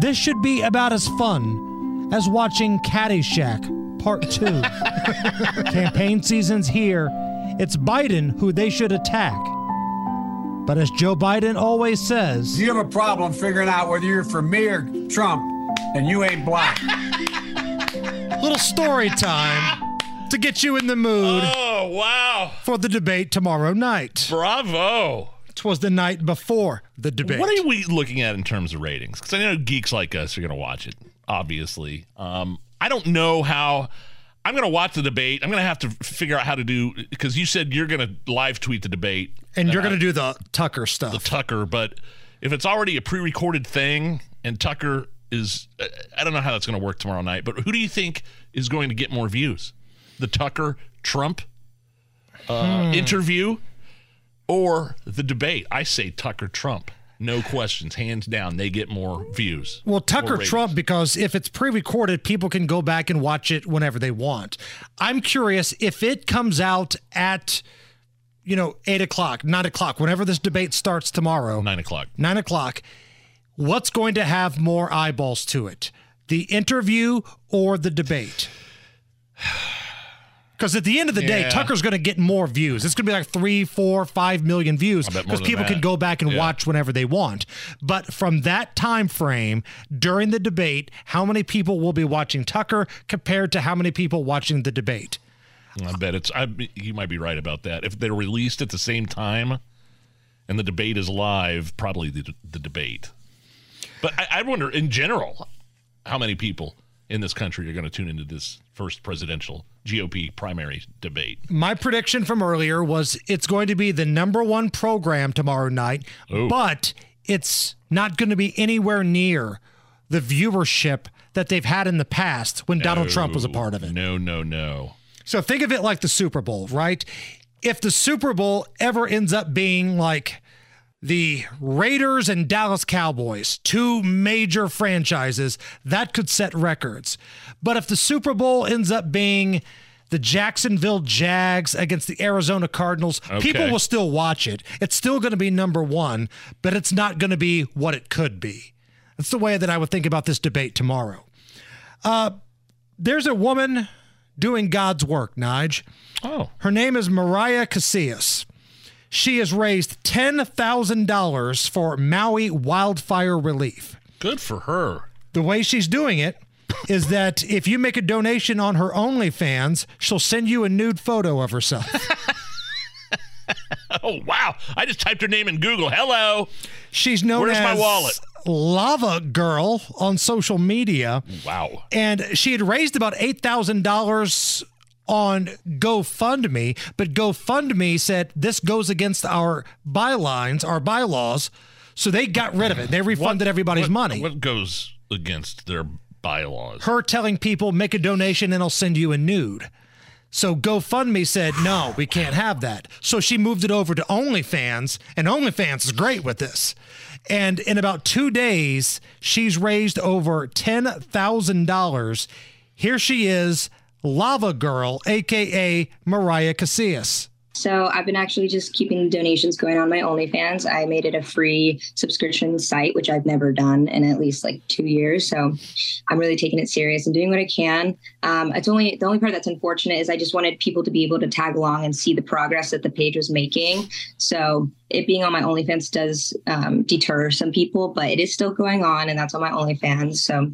Speaker 6: This should be about as fun as watching Caddyshack Part 2. Campaign season's here. It's Biden who they should attack. But as Joe Biden always says,
Speaker 28: You have a problem figuring out whether you're for me or Trump, and you ain't black.
Speaker 6: little story time to get you in the mood
Speaker 5: Oh, wow.
Speaker 6: for the debate tomorrow night.
Speaker 5: Bravo.
Speaker 6: Twas the night before the debate.
Speaker 5: What are we looking at in terms of ratings? Because I know geeks like us are going to watch it, obviously. Um, I don't know how. I'm going to watch the debate. I'm going to have to figure out how to do because you said you're going to live tweet the debate
Speaker 6: and you're going to do the Tucker stuff.
Speaker 5: the Tucker, but if it's already a pre-recorded thing and Tucker is, I- don't know how that's going to work tomorrow night. But who do you think is going to get more views? The Tucker Trump uh,
Speaker 6: Hmm.
Speaker 5: interview or the debate? I say Tucker Trump. No questions, hands down. They get more views.
Speaker 6: Well, Tucker Trump, because if it's pre recorded, people can go back and watch it whenever they want. I'm curious if it comes out at, you know, eight o'clock, nine o'clock, whenever this debate starts tomorrow,
Speaker 5: Nine o'clock.
Speaker 6: nine o'clock, what's going to have more eyeballs to it? The interview or the debate? Because at the end of the day, Tucker's going to get more views. It's going to be like three, four, five million views because people can go back and
Speaker 5: Yeah.
Speaker 6: watch whenever they want. But from that time frame during the debate, how many people will be watching Tucker compared to how many people watching the debate?
Speaker 5: I bet it's. I, you might be right about that. If they're released at the same time, and the debate is live, probably the, the debate. But I, I wonder, in general, how many people in this country are going to tune into this first presidential GOP primary debate?
Speaker 6: My prediction from earlier was it's going to be the number one program tomorrow night,
Speaker 5: Oh.
Speaker 6: but it's not going to be anywhere near the viewership that they've had in the past when Donald Trump was a part of it.
Speaker 5: No, no, no.
Speaker 6: So think of it like the Super Bowl, right? If the Super Bowl ever ends up being like the Raiders and Dallas Cowboys, two major franchises, that could set records. But if the Super Bowl ends up being the Jacksonville Jags against the Arizona Cardinals, people will still watch it. It's still going to be number one, but it's not going to be what it could be. That's the way that I would think about this debate tomorrow. Uh, there's a woman doing God's work, Nige.
Speaker 5: Oh.
Speaker 6: Her name is Mariah Casillas. She has raised $10,000 for Maui wildfire relief.
Speaker 5: Good for her.
Speaker 6: The way she's doing it is that if you make a donation on her OnlyFans, she'll send you a nude photo of herself.
Speaker 5: Oh wow! I just typed her name in Google. Hello.
Speaker 6: She's known
Speaker 5: Where's my
Speaker 6: as
Speaker 5: wallet?
Speaker 6: Lava Girl on social media.
Speaker 5: Wow.
Speaker 6: And she had raised about $8,000 on GoFundMe, but GoFundMe said this goes against our bylines, our bylaws. So they got rid of it. They refunded everybody's
Speaker 5: What-
Speaker 6: money.
Speaker 5: What goes against their bylaws.
Speaker 6: her telling people make a donation and I'll send you a nude. So GoFundMe said, no, we can't have that. So she moved it over to OnlyFans, and OnlyFans is great with this. And in about two days, she's raised over $10,000. Here she is, Lava Girl, AKA Mariah Casillas.
Speaker 29: So I've been actually just keeping donations going on my OnlyFans. I made it a free subscription site, which I've never done in at least like two years. So I'm really taking it serious and doing what I can. Um, it's only the only part that's unfortunate is I just wanted people to be able to tag along and see the progress that the page was making. So it being on my OnlyFans does um, deter some people, but it is still going on, and that's on my OnlyFans. So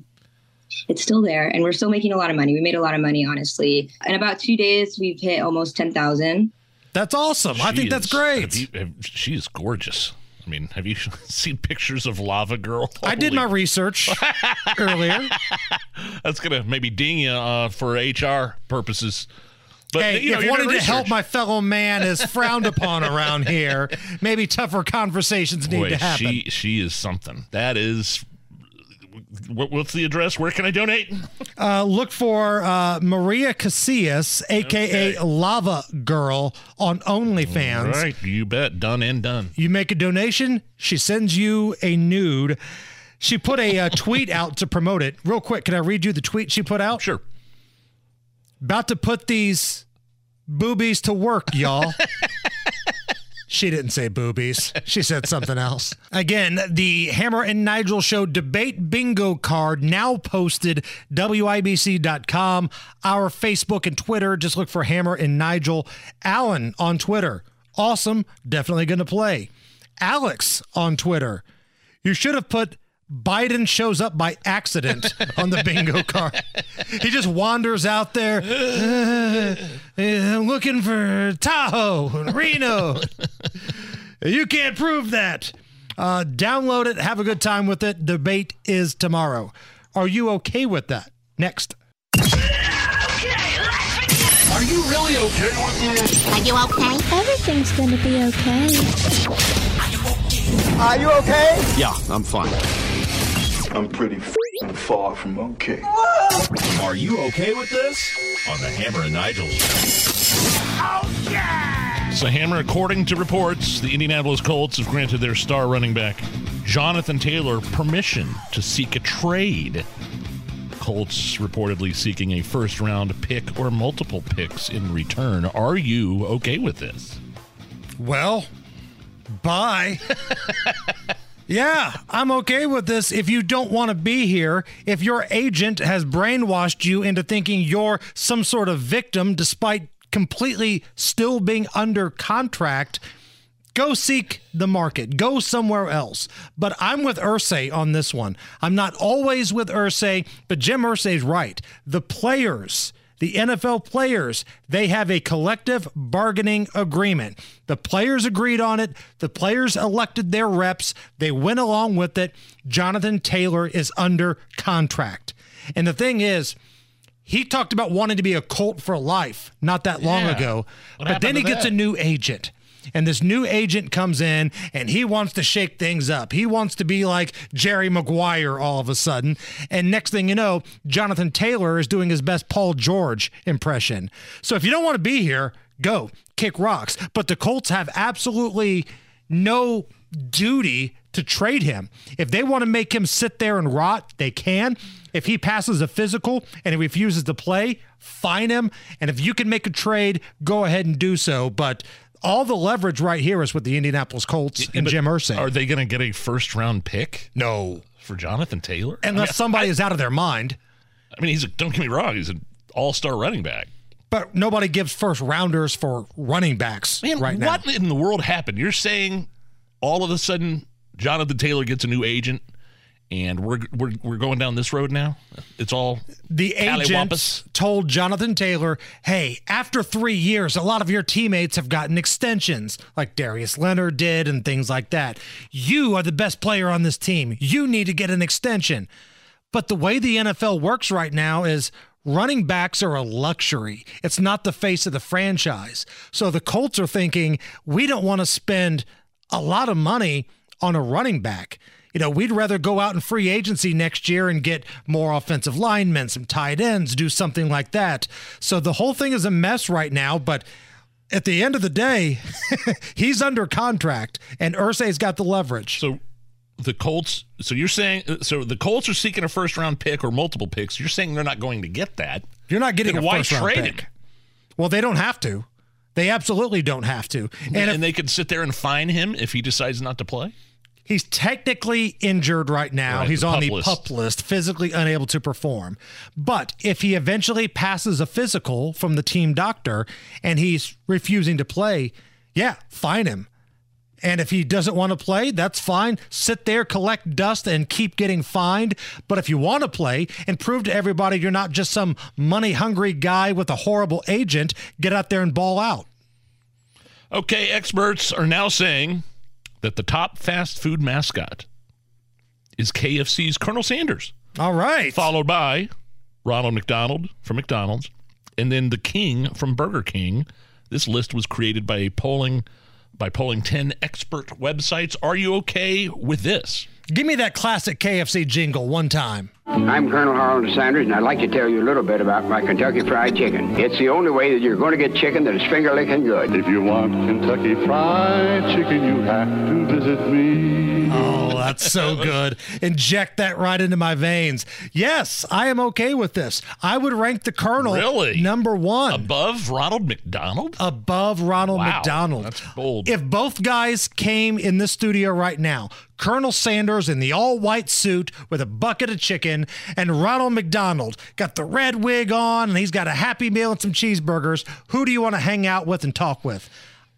Speaker 29: it's still there and we're still making a lot of money. We made a lot of money, honestly. In about two days, we've hit almost 10,000.
Speaker 6: That's awesome. I
Speaker 5: She
Speaker 6: think that's great.
Speaker 5: have you- have- she is gorgeous. I mean, have you seen pictures of Lava Girl?
Speaker 6: I did my research earlier.
Speaker 5: That's gonna maybe ding you uh, for HR purposes. But
Speaker 6: hey,
Speaker 5: you know,
Speaker 6: if
Speaker 5: you're
Speaker 6: wanting to help my fellow man is frowned upon around here, maybe tougher conversations need
Speaker 5: Boy,
Speaker 6: to happen.
Speaker 5: she she is something. That is. What, what's the address? Where can I donate?
Speaker 6: Uh, look for uh, Maria Casillas, aka Lava Girl, on OnlyFans.
Speaker 5: All right, you bet. Done and done.
Speaker 6: You make a donation, she sends you a nude. She put a uh, tweet out to promote it. Real quick, can I read you the tweet she put out?
Speaker 5: Sure.
Speaker 6: About to put these boobies to work, y'all. She didn't say boobies. She said something else. Again, the Hammer and Nigel Show debate bingo card now posted WIBC.com, our Facebook and Twitter. Just look for Hammer and Nigel. Alan on Twitter. Awesome. Definitely going to play. Alex on Twitter. You should have put Biden shows up by accident on the bingo card. He just wanders out there. "Uh, I'm looking for Tahoe and Reno. you can't prove that. Uh, download it. Have a good time with it. Debate is tomorrow. Are you okay with that? Next.
Speaker 4: Are you really okay with this?
Speaker 30: Are you okay? Everything's gonna be okay.
Speaker 31: Are you okay?
Speaker 32: Yeah, I'm fine.
Speaker 31: I'm pretty f***ing far from okay.
Speaker 13: Are you okay with this? On the Hammer and Nigel show.
Speaker 5: So, Hammer, according to reports, the Indianapolis Colts have granted their star running back, Jonathan Taylor, permission to seek a trade. Colts reportedly seeking a first round pick or multiple picks in return. Are you okay with this?
Speaker 6: Well, bye. yeah, I'm okay with this. If you don't want to be here, if your agent has brainwashed you into thinking you're some sort of victim despite completely still being under contract, go seek the market. Go somewhere else. But I'm with Irsay on this one. I'm not always with Irsay, but Jim Irsay's right. The players the NFL players, they have a collective bargaining agreement. The players agreed on it. The players elected their reps. They went along with it. Jonathan Taylor is under contract. And the thing is, he talked about wanting to be a Colt for life not that long
Speaker 5: Yeah.
Speaker 6: ago.
Speaker 5: What
Speaker 6: but then he gets
Speaker 5: that?
Speaker 6: a new agent. And this new agent comes in and he wants to shake things up. He wants to be like Jerry Maguire all of a sudden. And next thing you know, Jonathan Taylor is doing his best Paul George impression. So if you don't want to be here, go kick rocks. But the Colts have absolutely no duty to trade him. If they want to make him sit there and rot, they can. If he passes a physical and he refuses to play, fine him. And if you can make a trade, go ahead and do so. But all the leverage right here is with the Indianapolis Colts and Jim Irsay.
Speaker 5: Are they going to get a first round pick?
Speaker 6: No.
Speaker 5: For Jonathan Taylor?
Speaker 6: Unless
Speaker 5: I mean,
Speaker 6: somebody is out of their mind.
Speaker 5: I mean, he's a, don't get me wrong, he's an all star running back.
Speaker 6: But nobody gives first rounders for running backs
Speaker 5: Man,
Speaker 6: right now.
Speaker 5: what in the world happened? You're saying all of a sudden Jonathan Taylor gets a new agent and we're we're, we're going down this road now? It's all
Speaker 6: The agent
Speaker 5: cattywampus?
Speaker 6: told Jonathan Taylor, hey, after three years, a lot of your teammates have gotten extensions, like Darius Leonard did and things like that. You are the best player on this team. You need to get an extension. But the way the NFL works right now is running backs are a luxury. It's not the face of the franchise. So the Colts are thinking, we don't want to spend a lot of money on a running back. You know, we'd rather go out in free agency next year and get more offensive linemen, some tight ends, do something like that. So the whole thing is a mess right now, but at the end of the day, he's under contract and Irsay's got the leverage.
Speaker 5: So the Colts. So you're saying so the Colts are seeking a first round pick or multiple picks. You're saying they're not going to get that.
Speaker 6: You're not getting
Speaker 5: Then
Speaker 6: a first round pick. Well, they don't have to. They absolutely don't have to.
Speaker 5: And,
Speaker 6: And if
Speaker 5: they could sit there and fine him if he decides not to play.
Speaker 6: He's technically injured right now,
Speaker 5: Right,
Speaker 6: he's
Speaker 5: the
Speaker 6: on the
Speaker 5: list.
Speaker 6: pup list, physically unable to perform. But if he eventually passes a physical from the team doctor and he's refusing to play, yeah, fine him. And if he doesn't want to play, that's fine. Sit there, collect dust, and keep getting fined. But if you want to play and prove to everybody you're not just some money hungry guy with a horrible agent, get out there and ball out.
Speaker 5: Okay, experts are now saying that the top fast food mascot is KFC's Colonel Sanders.
Speaker 6: All right.
Speaker 5: Followed by Ronald McDonald from McDonald's and then the King from Burger King. This list was created by a polling by polling 10 expert websites. Are you okay with this?
Speaker 6: Give me that classic KFC jingle one time.
Speaker 33: I'm Colonel Harlan Sanders, and I'd like to tell you a little bit about my Kentucky Fried Chicken. It's the only way that you're going to get chicken that is finger licking good.
Speaker 31: If you want Kentucky Fried Chicken, you have to visit me.
Speaker 6: Oh, that's so good. Inject that right into my veins. Yes, I am okay with this. I would rank the Colonel
Speaker 5: Really?
Speaker 6: number one.
Speaker 5: Above Ronald McDonald?
Speaker 6: Above Ronald
Speaker 5: Wow,
Speaker 6: McDonald.
Speaker 5: that's bold.
Speaker 6: If both guys came in this studio right now, Colonel Sanders in the all white suit with a bucket of chicken, and Ronald McDonald got the red wig on and he's got a happy meal and some cheeseburgers, who do you want to hang out with and talk with?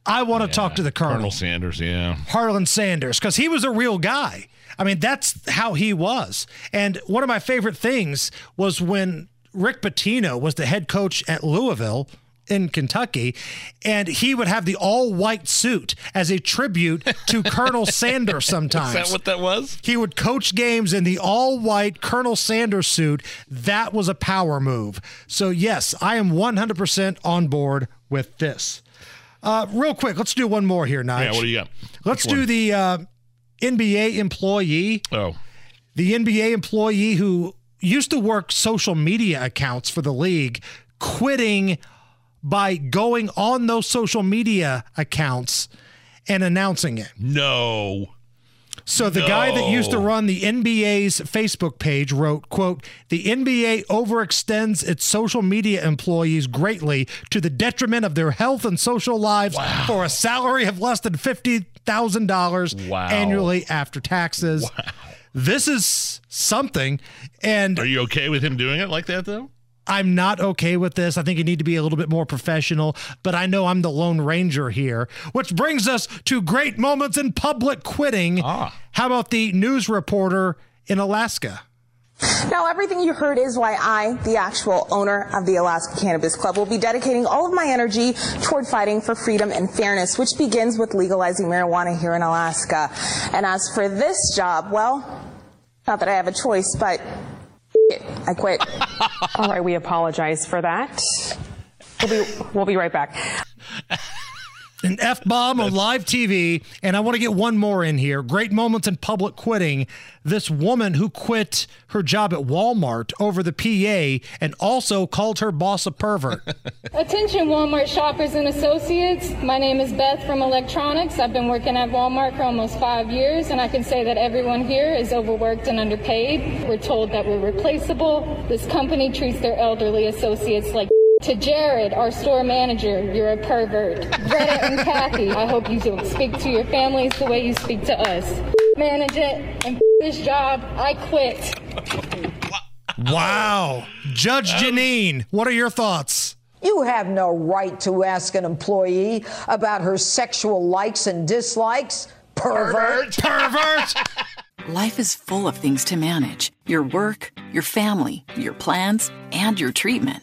Speaker 6: I want to talk to the Colonel.
Speaker 5: Colonel Sanders, yeah.
Speaker 6: Harlan Sanders because he was a real guy. I mean, that's how he was. And one of my favorite things was when Rick Pitino was the head coach at Louisville in Kentucky, and he would have the all white suit as a tribute to Colonel Sanders sometimes.
Speaker 5: Is that what that was?
Speaker 6: He would coach games in the all white Colonel Sanders suit. That was a power move. So, yes, I am 100% on board with this. Uh, real quick, let's do one more here, Nige.
Speaker 5: Yeah, what do you got?
Speaker 6: Let's
Speaker 5: Which
Speaker 6: do
Speaker 5: one?
Speaker 6: the uh, NBA employee.
Speaker 5: Oh.
Speaker 6: The NBA employee who used to work social media accounts for the league, quitting by going on those social media accounts and announcing it.
Speaker 5: No.
Speaker 6: So the guy that used to run the NBA's Facebook page wrote, quote, the NBA overextends its social media employees greatly to the detriment of their health and social lives for a salary of less than $50,000
Speaker 5: Wow.
Speaker 6: annually after taxes. Wow. This is something. And
Speaker 5: Are you okay with him doing it like that, though?
Speaker 6: I'm not okay with this. I think you need to be a little bit more professional, but I know I'm the Lone Ranger here, which brings us to great moments in public quitting. Ah. How about the news reporter in Alaska?
Speaker 34: Now, everything you heard is why I, the actual owner of the Alaska Cannabis Club, will be dedicating all of my energy toward fighting for freedom and fairness, which begins with legalizing marijuana here in Alaska. And as for this job, well, not that I have a choice, but it, I quit.
Speaker 35: All right, we apologize for that. We'll be, we'll be right back.
Speaker 6: An F bomb on live TV. And I want to get one more in here. Great moments in public quitting. This woman who quit her job at Walmart over the PA and also called her boss a pervert.
Speaker 32: Attention Walmart shoppers and associates. My name is Beth from Electronics. I've been working at Walmart for almost five years, and I can say that everyone here is overworked and underpaid. We're told that we're replaceable. This company treats their elderly associates like to Jared, our store manager, you're a pervert. Greta and Kathy, I hope you don't speak to your families the way you speak to us. Manage it and this job, I quit.
Speaker 6: wow. Judge um, Jeanine, what are your thoughts?
Speaker 36: You have no right to ask an employee about her sexual likes and dislikes. Pervert.
Speaker 6: Pervert.
Speaker 12: Life is full of things to manage your work, your family, your plans, and your treatment.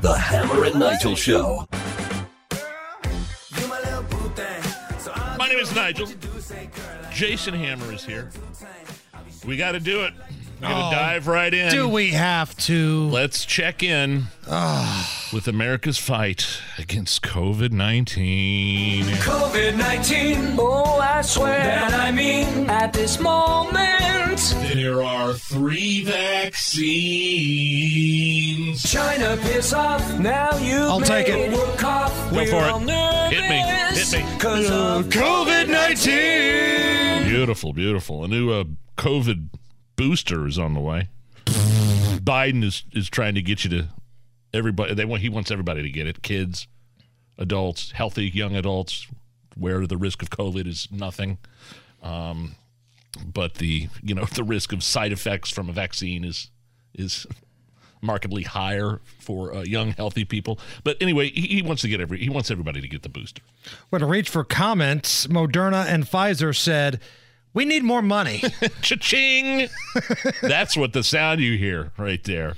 Speaker 13: The Hammer and Nigel Show.
Speaker 5: My name is Nigel. Jason Hammer is here. We got to do it. We're going to
Speaker 6: Oh,
Speaker 5: dive right in.
Speaker 6: Do we have to?
Speaker 5: Let's check in ah. with America's fight against COVID 19.
Speaker 4: COVID 19. Oh, I swear that I mean at this moment.
Speaker 13: There are three vaccines.
Speaker 4: China piss off. Now you
Speaker 6: I'll take it.
Speaker 4: We'll cough.
Speaker 5: Go
Speaker 4: We're
Speaker 5: for it. Hit me. Hit me.
Speaker 4: Cause of COVID 19.
Speaker 5: Beautiful, beautiful. A new uh, COVID booster is on the way. Biden is, is trying to get you to everybody. They want he wants everybody to get it. Kids, adults, healthy young adults, where the risk of COVID is nothing. Um, but the you know the risk of side effects from a vaccine is is markedly higher for uh, young healthy people. But anyway, he, he wants to get every he wants everybody to get the booster.
Speaker 6: When I reach for comments, Moderna and Pfizer said, we need more money.
Speaker 5: Cha-ching! That's what the sound you hear right there.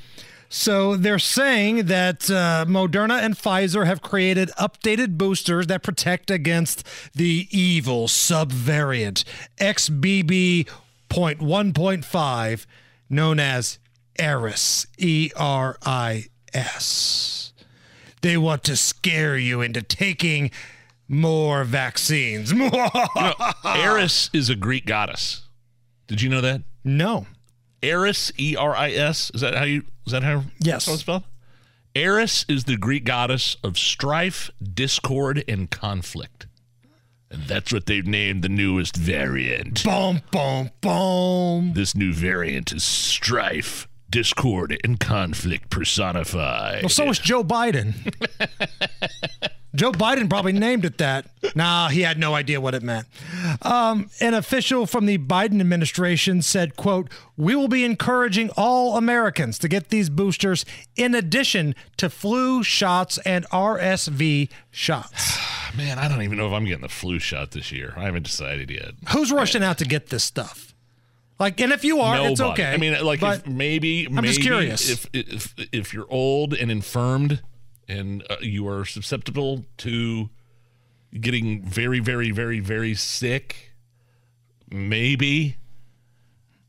Speaker 6: So they're saying that uh, Moderna and Pfizer have created updated boosters that protect against the evil subvariant XBB.1.5, known as Eris. E R I S. They want to scare you into taking more vaccines.
Speaker 5: You know, Eris is a Greek goddess. Did you know that?
Speaker 6: No.
Speaker 5: Eris, E R I S. Is that how you? Is that how?
Speaker 6: Yes.
Speaker 5: How it's spelled? Eris is the Greek goddess of strife, discord, and conflict, and that's what they've named the newest variant.
Speaker 6: Boom, boom, boom.
Speaker 5: This new variant is strife, discord, and conflict personified.
Speaker 6: Well, so was Joe Biden. Joe Biden probably named it that. Nah, he had no idea what it meant. Um, an official from the Biden administration said, quote, we will be encouraging all Americans to get these boosters in addition to flu shots and RSV shots.
Speaker 5: Man, I don't even know if I'm getting the flu shot this year. I haven't decided yet.
Speaker 6: Who's rushing out to get this stuff? Like, and if you are, it's okay.
Speaker 5: I mean, like, if maybe,
Speaker 6: I'm
Speaker 5: maybe
Speaker 6: just curious.
Speaker 5: If, if if you're old and infirmed, and uh, you are susceptible to getting very, very, very, very sick, maybe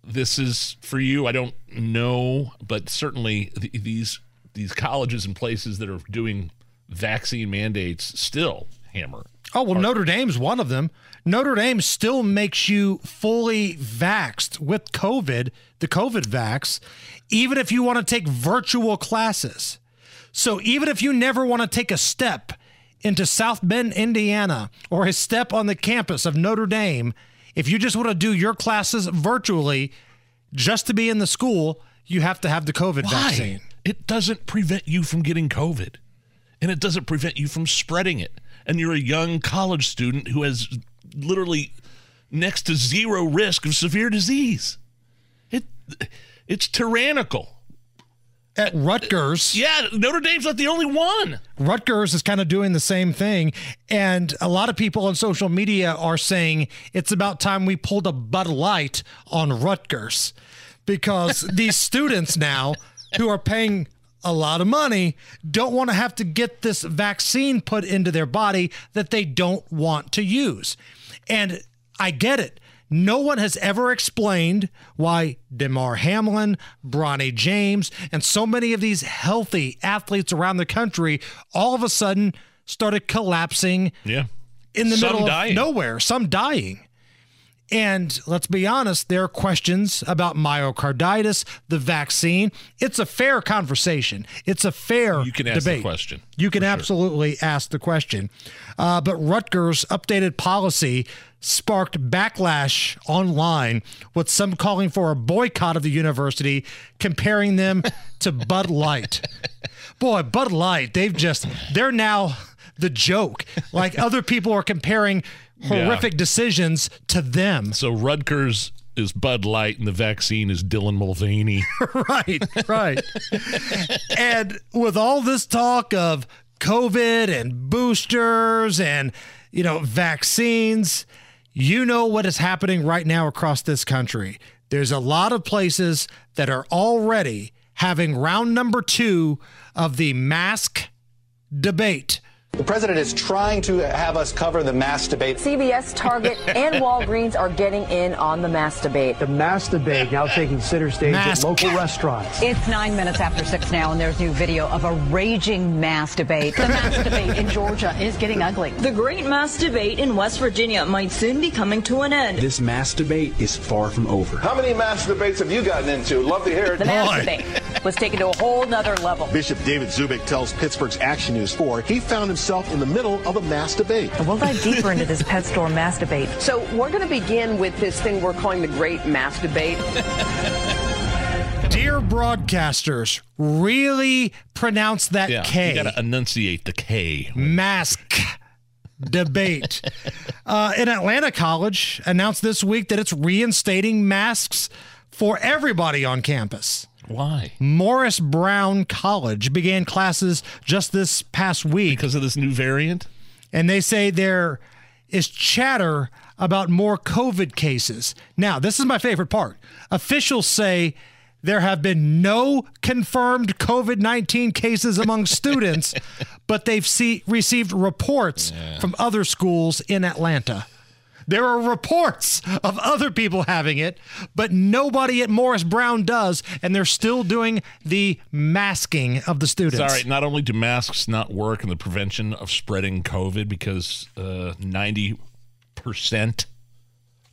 Speaker 5: this is for you. I don't know, but certainly th- these these colleges and places that are doing vaccine mandates still hammer.
Speaker 6: Oh, well, Notre Dame's one of them. Notre Dame still makes you fully vaxxed with COVID, the COVID vax, even if you want to take virtual classes. So even if you never want to take a step into South Bend, Indiana, or a step on the campus of Notre Dame, if you just want to do your classes virtually just to be in the school, you have to have the COVID
Speaker 5: Why?
Speaker 6: vaccine.
Speaker 5: It doesn't prevent you from getting COVID, and it doesn't prevent you from spreading it. And you're a young college student who has literally next to zero risk of severe disease. It it's tyrannical.
Speaker 6: At Rutgers.
Speaker 5: Yeah, Notre Dame's not the only one.
Speaker 6: Rutgers is kind of doing the same thing. And a lot of people on social media are saying it's about time we pulled a Bud Light on Rutgers because these students now who are paying a lot of money don't want to have to get this vaccine put into their body that they don't want to use. And I get it. No one has ever explained why Damar Hamlin, Bronny James, and so many of these healthy athletes around the country all of a sudden started collapsing
Speaker 5: Yeah.
Speaker 6: in the
Speaker 5: Some
Speaker 6: middle
Speaker 5: dying.
Speaker 6: of nowhere, some dying. And let's be honest, there are questions about myocarditis, the vaccine. It's a fair conversation. It's a fair
Speaker 5: You can ask the
Speaker 6: debate.
Speaker 5: question,
Speaker 6: You can absolutely ask the question. Uh, but Rutgers' updated policy sparked backlash online, with some calling for a boycott of the university, comparing them to Bud Light. Boy, Bud Light, they've just, they're now the joke. Like other people are comparing horrific decisions to them.
Speaker 5: So Rutgers is Bud Light and the vaccine is Dylan Mulvaney.
Speaker 6: right, right. and with all this talk of COVID and boosters and, you know, vaccines, you know what is happening right now across this country. There's a lot of places that are already having round number two of the mask debate.
Speaker 37: The president is trying to have us cover the mass debate.
Speaker 38: CBS, Target, and Walgreens are getting in on the mass debate.
Speaker 39: The mass debate now taking center stage
Speaker 38: Mask.
Speaker 39: at local restaurants.
Speaker 38: It's nine minutes after six now, and there's new video of a raging mass debate. The mass debate in Georgia is getting ugly.
Speaker 40: The great mass debate in West Virginia might soon be coming to an end.
Speaker 41: This mass debate is far from over.
Speaker 42: How many mass debates have you gotten into? Love to hear it.
Speaker 38: The mask debate was taken to a whole nother level.
Speaker 43: Bishop David Zubik tells Pittsburgh's Action News 4 he found himself in the middle of a mass debate.
Speaker 38: We'll dive deeper into this pet store mask debate.
Speaker 44: So we're going to begin with this thing we're calling the Great Mass Debate.
Speaker 6: Dear broadcasters, really pronounce that
Speaker 5: Yeah,
Speaker 6: K.
Speaker 5: you got to enunciate the K.
Speaker 6: mask debate. uh, an Atlanta college announced this week that it's reinstating masks for everybody on campus.
Speaker 5: Why?
Speaker 6: Morris Brown College began classes just this past week
Speaker 5: because of this new variant.
Speaker 6: And they say there is chatter about more COVID cases. Now, this is my favorite part. Officials say there have been no confirmed COVID 19 cases among students, but they've see, received reports from other schools in Atlanta. There are reports of other people having it, but nobody at Morris Brown does, and they're still doing the masking of the students.
Speaker 5: Right. Not only do masks not work in the prevention of spreading COVID because uh, ninety percent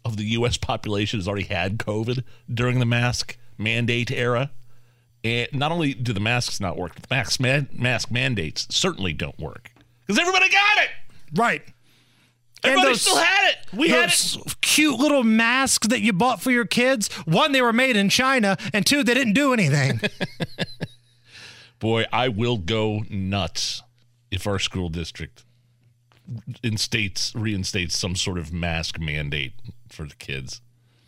Speaker 5: of the U.S. population has already had COVID during the mask mandate era. And not only do the masks not work, the mask, man, mask mandates certainly don't work because everybody got it.
Speaker 6: Right.
Speaker 5: Everybody
Speaker 6: those-
Speaker 5: still had it. We had it.
Speaker 6: cute little masks that you bought for your kids. One, they were made in China, and two, they didn't do anything.
Speaker 5: Boy, I will go nuts if our school district instates reinstates some sort of mask mandate for the kids.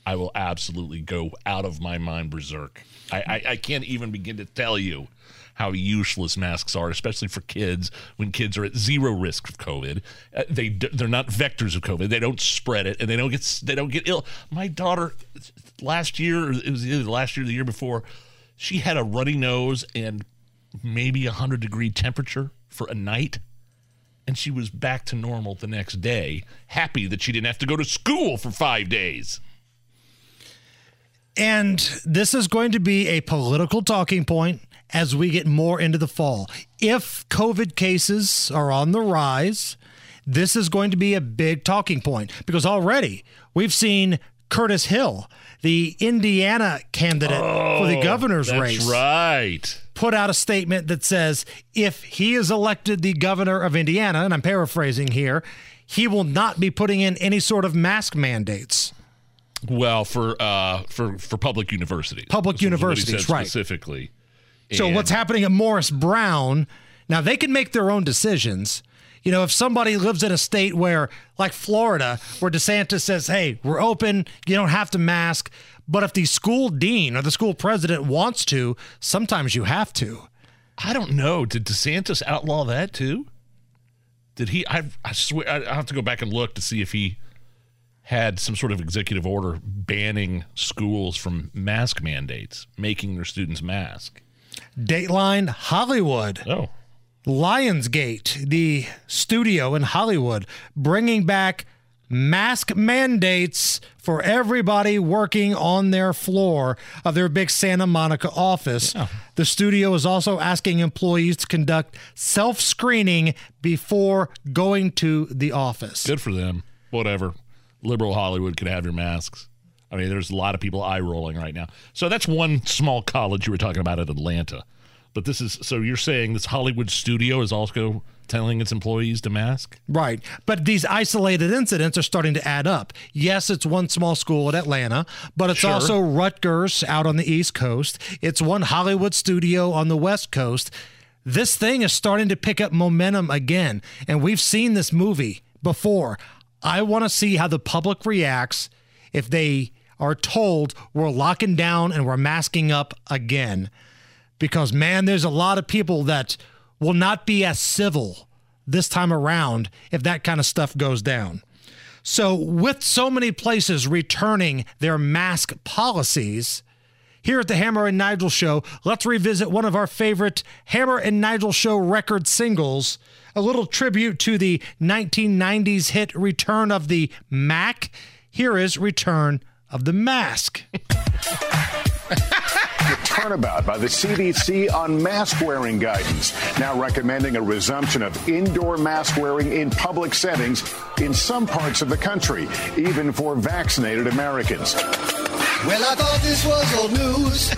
Speaker 5: I will absolutely go out of my mind berserk. I, I, I can't even begin to tell you how useless masks are, especially for kids when kids are at zero risk of COVID. Uh, they they're not vectors of COVID. They don't spread it, and they don't get they don't get ill. My daughter last year, it was either last year or the year before, she had a runny nose and maybe a hundred degree temperature for a night. And she was back to normal the next day, happy that she didn't have to go to school for five days.
Speaker 6: And this is going to be a political talking point as we get more into the fall. If COVID cases are on the rise, this is going to be a big talking point because already we've seen Curtis Hill, the Indiana candidate for the
Speaker 5: Oh,
Speaker 6: governor's race,
Speaker 5: right.
Speaker 6: put out a statement that says if he is elected the governor of Indiana, and I'm paraphrasing here, he will not be putting in any sort of mask mandates.
Speaker 5: Well, for uh, for for public universities,
Speaker 6: Public
Speaker 5: That's what he
Speaker 6: universities, right.
Speaker 5: Specifically.
Speaker 6: So
Speaker 5: And-
Speaker 6: what's happening at Morris Brown? Now they can make their own decisions. You know, if somebody lives in a state where, like Florida, where DeSantis says, "Hey, we're open. You don't have to mask," but if the school dean or the school president wants to, sometimes you have to.
Speaker 5: I don't know. Did DeSantis outlaw that too? Did he? I, I swear. I I have to go back and look to see if he had some sort of executive order banning schools from mask mandates, making their students mask.
Speaker 6: Dateline Hollywood.
Speaker 5: Oh.
Speaker 6: Lionsgate, the studio in Hollywood, bringing back mask mandates for everybody working on their floor of their big Santa Monica office. The studio is also asking employees to conduct self screening before going to the office.
Speaker 5: Good for them. Whatever. Liberal Hollywood could have your masks. I mean, there's a lot of people eye rolling right now. So that's one small college you were talking about at Atlanta. But this is so you're saying this Hollywood studio is also telling its employees to mask?
Speaker 6: Right. But these isolated incidents are starting to add up. Yes, it's one small school in Atlanta, but it's
Speaker 5: Sure.
Speaker 6: also Rutgers out on the East Coast. It's one Hollywood studio on the West Coast. This thing is starting to pick up momentum again. And we've seen this movie before. I want to see how the public reacts if they are told we're locking down and we're masking up again. Because man there's a lot of people that will not be as civil this time around if that kind of stuff goes down. So with so many places returning their mask policies here at the Hammer and Nigel show let's revisit one of our favorite Hammer and Nigel show record singles a little tribute to the 1990s hit Return of the Mac. Here is Return of the Mask.
Speaker 43: Turnabout by the CDC on mask wearing guidance, now recommending a resumption of indoor mask wearing in public settings in some parts of the country, even for vaccinated Americans.
Speaker 45: Well, I thought this was old news.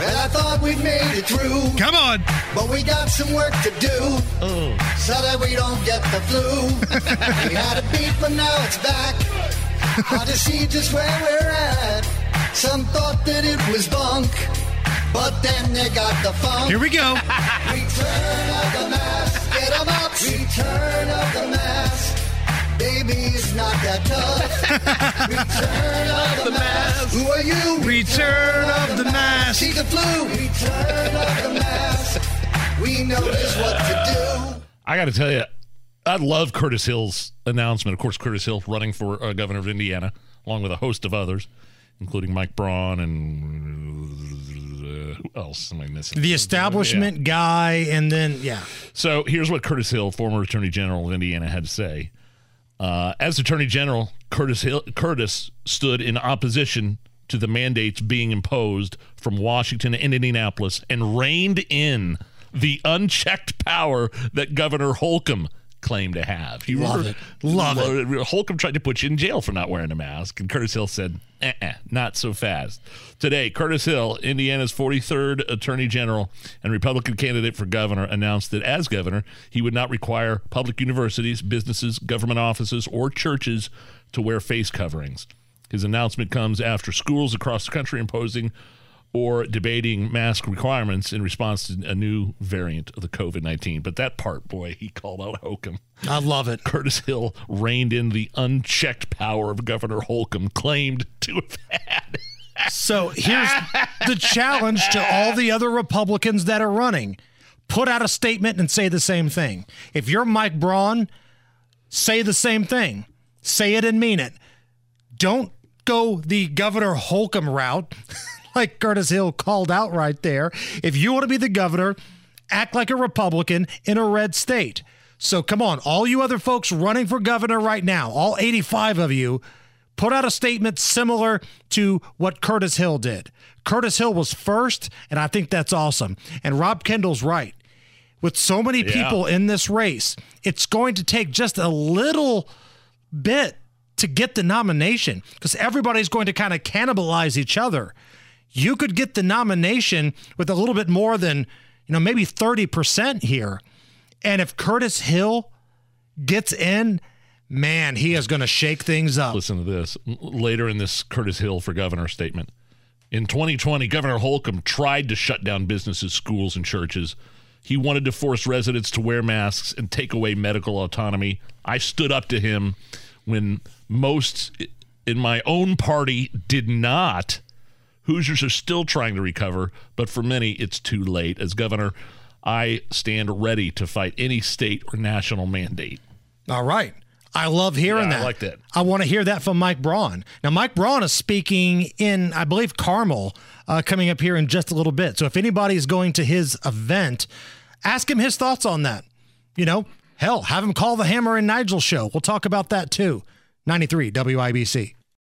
Speaker 45: Well, I thought we'd made it through.
Speaker 6: Come on.
Speaker 45: But we got some work to do Oh. so that we don't get the flu. we had a beat, but now it's back. Hard to see just where we're at. Some thought that it was bunk, but then they got the funk.
Speaker 6: Here we go.
Speaker 45: Return of the mask. Get 'em up. Return of the mask. Baby, it's not that tough. Return of the mask. Who are you?
Speaker 6: Return of the mask.
Speaker 45: See the flu. Return of the mask. We know just what to do.
Speaker 5: I got to tell you, I love Curtis Hill's announcement. Of course, Curtis Hill running for uh, governor of Indiana, along with a host of others, including Mike Braun and uh, who else am I missing?
Speaker 6: the establishment guy and then yeah
Speaker 5: So here's what Curtis Hill, former Attorney General of Indiana, had to say. Uh, as Attorney General, Curtis Hill, Curtis stood in opposition to the mandates being imposed from Washington and Indianapolis and reined in the unchecked power that Governor Holcomb claimed to have. You
Speaker 6: Love
Speaker 5: remember-
Speaker 6: it. Love it.
Speaker 5: Holcomb tried to put you in jail for not wearing a mask, and Curtis Hill said, uh-uh, not so fast. Today, Curtis Hill, Indiana's 43rd Attorney General and Republican candidate for governor, announced that as governor, he would not require public universities, businesses, government offices, or churches to wear face coverings. His announcement comes after schools across the country imposing or debating mask requirements in response to a new variant of the COVID 19. But that part, boy, he called out Holcomb.
Speaker 6: I love it.
Speaker 5: Curtis Hill reined in the unchecked power of Governor Holcomb, claimed to have had.
Speaker 6: So here's the challenge to all the other Republicans that are running. Put out a statement and say the same thing. If you're Mike Braun, say the same thing. Say it and mean it. Don't go the Governor Holcomb route, like Curtis Hill called out right there. If you want to be the governor, act like a Republican in a red state. So come on, all you other folks running for governor right now, all 85 of you, put out a statement similar to what Curtis Hill did. Curtis Hill was first, and I think that's awesome. And Rob Kendall's right. With so many
Speaker 5: Yeah.
Speaker 6: people in this race, it's going to take just a little bit to get the nomination because everybody's going to kind of cannibalize each other. You could get the nomination with a little bit more than, you know, maybe 30% here. And if Curtis Hill gets in, man, he is going to shake things up.
Speaker 5: Listen to this. Later in this Curtis Hill for governor statement. In 2020, Governor Holcomb tried to shut down businesses, schools, and churches. He wanted to force residents to wear masks and take away medical autonomy. I stood up to him when most in my own party did not. Hoosiers are still trying to recover, but for many, it's too late. As governor, I stand ready to fight any state or national mandate.
Speaker 6: All right. I love hearing
Speaker 5: Yeah, I
Speaker 6: that.
Speaker 5: like that.
Speaker 6: I want to hear that from Mike Braun. Now, Mike Braun is speaking in, I believe, Carmel, uh, coming up here in just a little bit. So if anybody is going to his event, ask him his thoughts on that. You know, hell, have him call the Hammer and Nigel show. We'll talk about that too. 93 WIBC.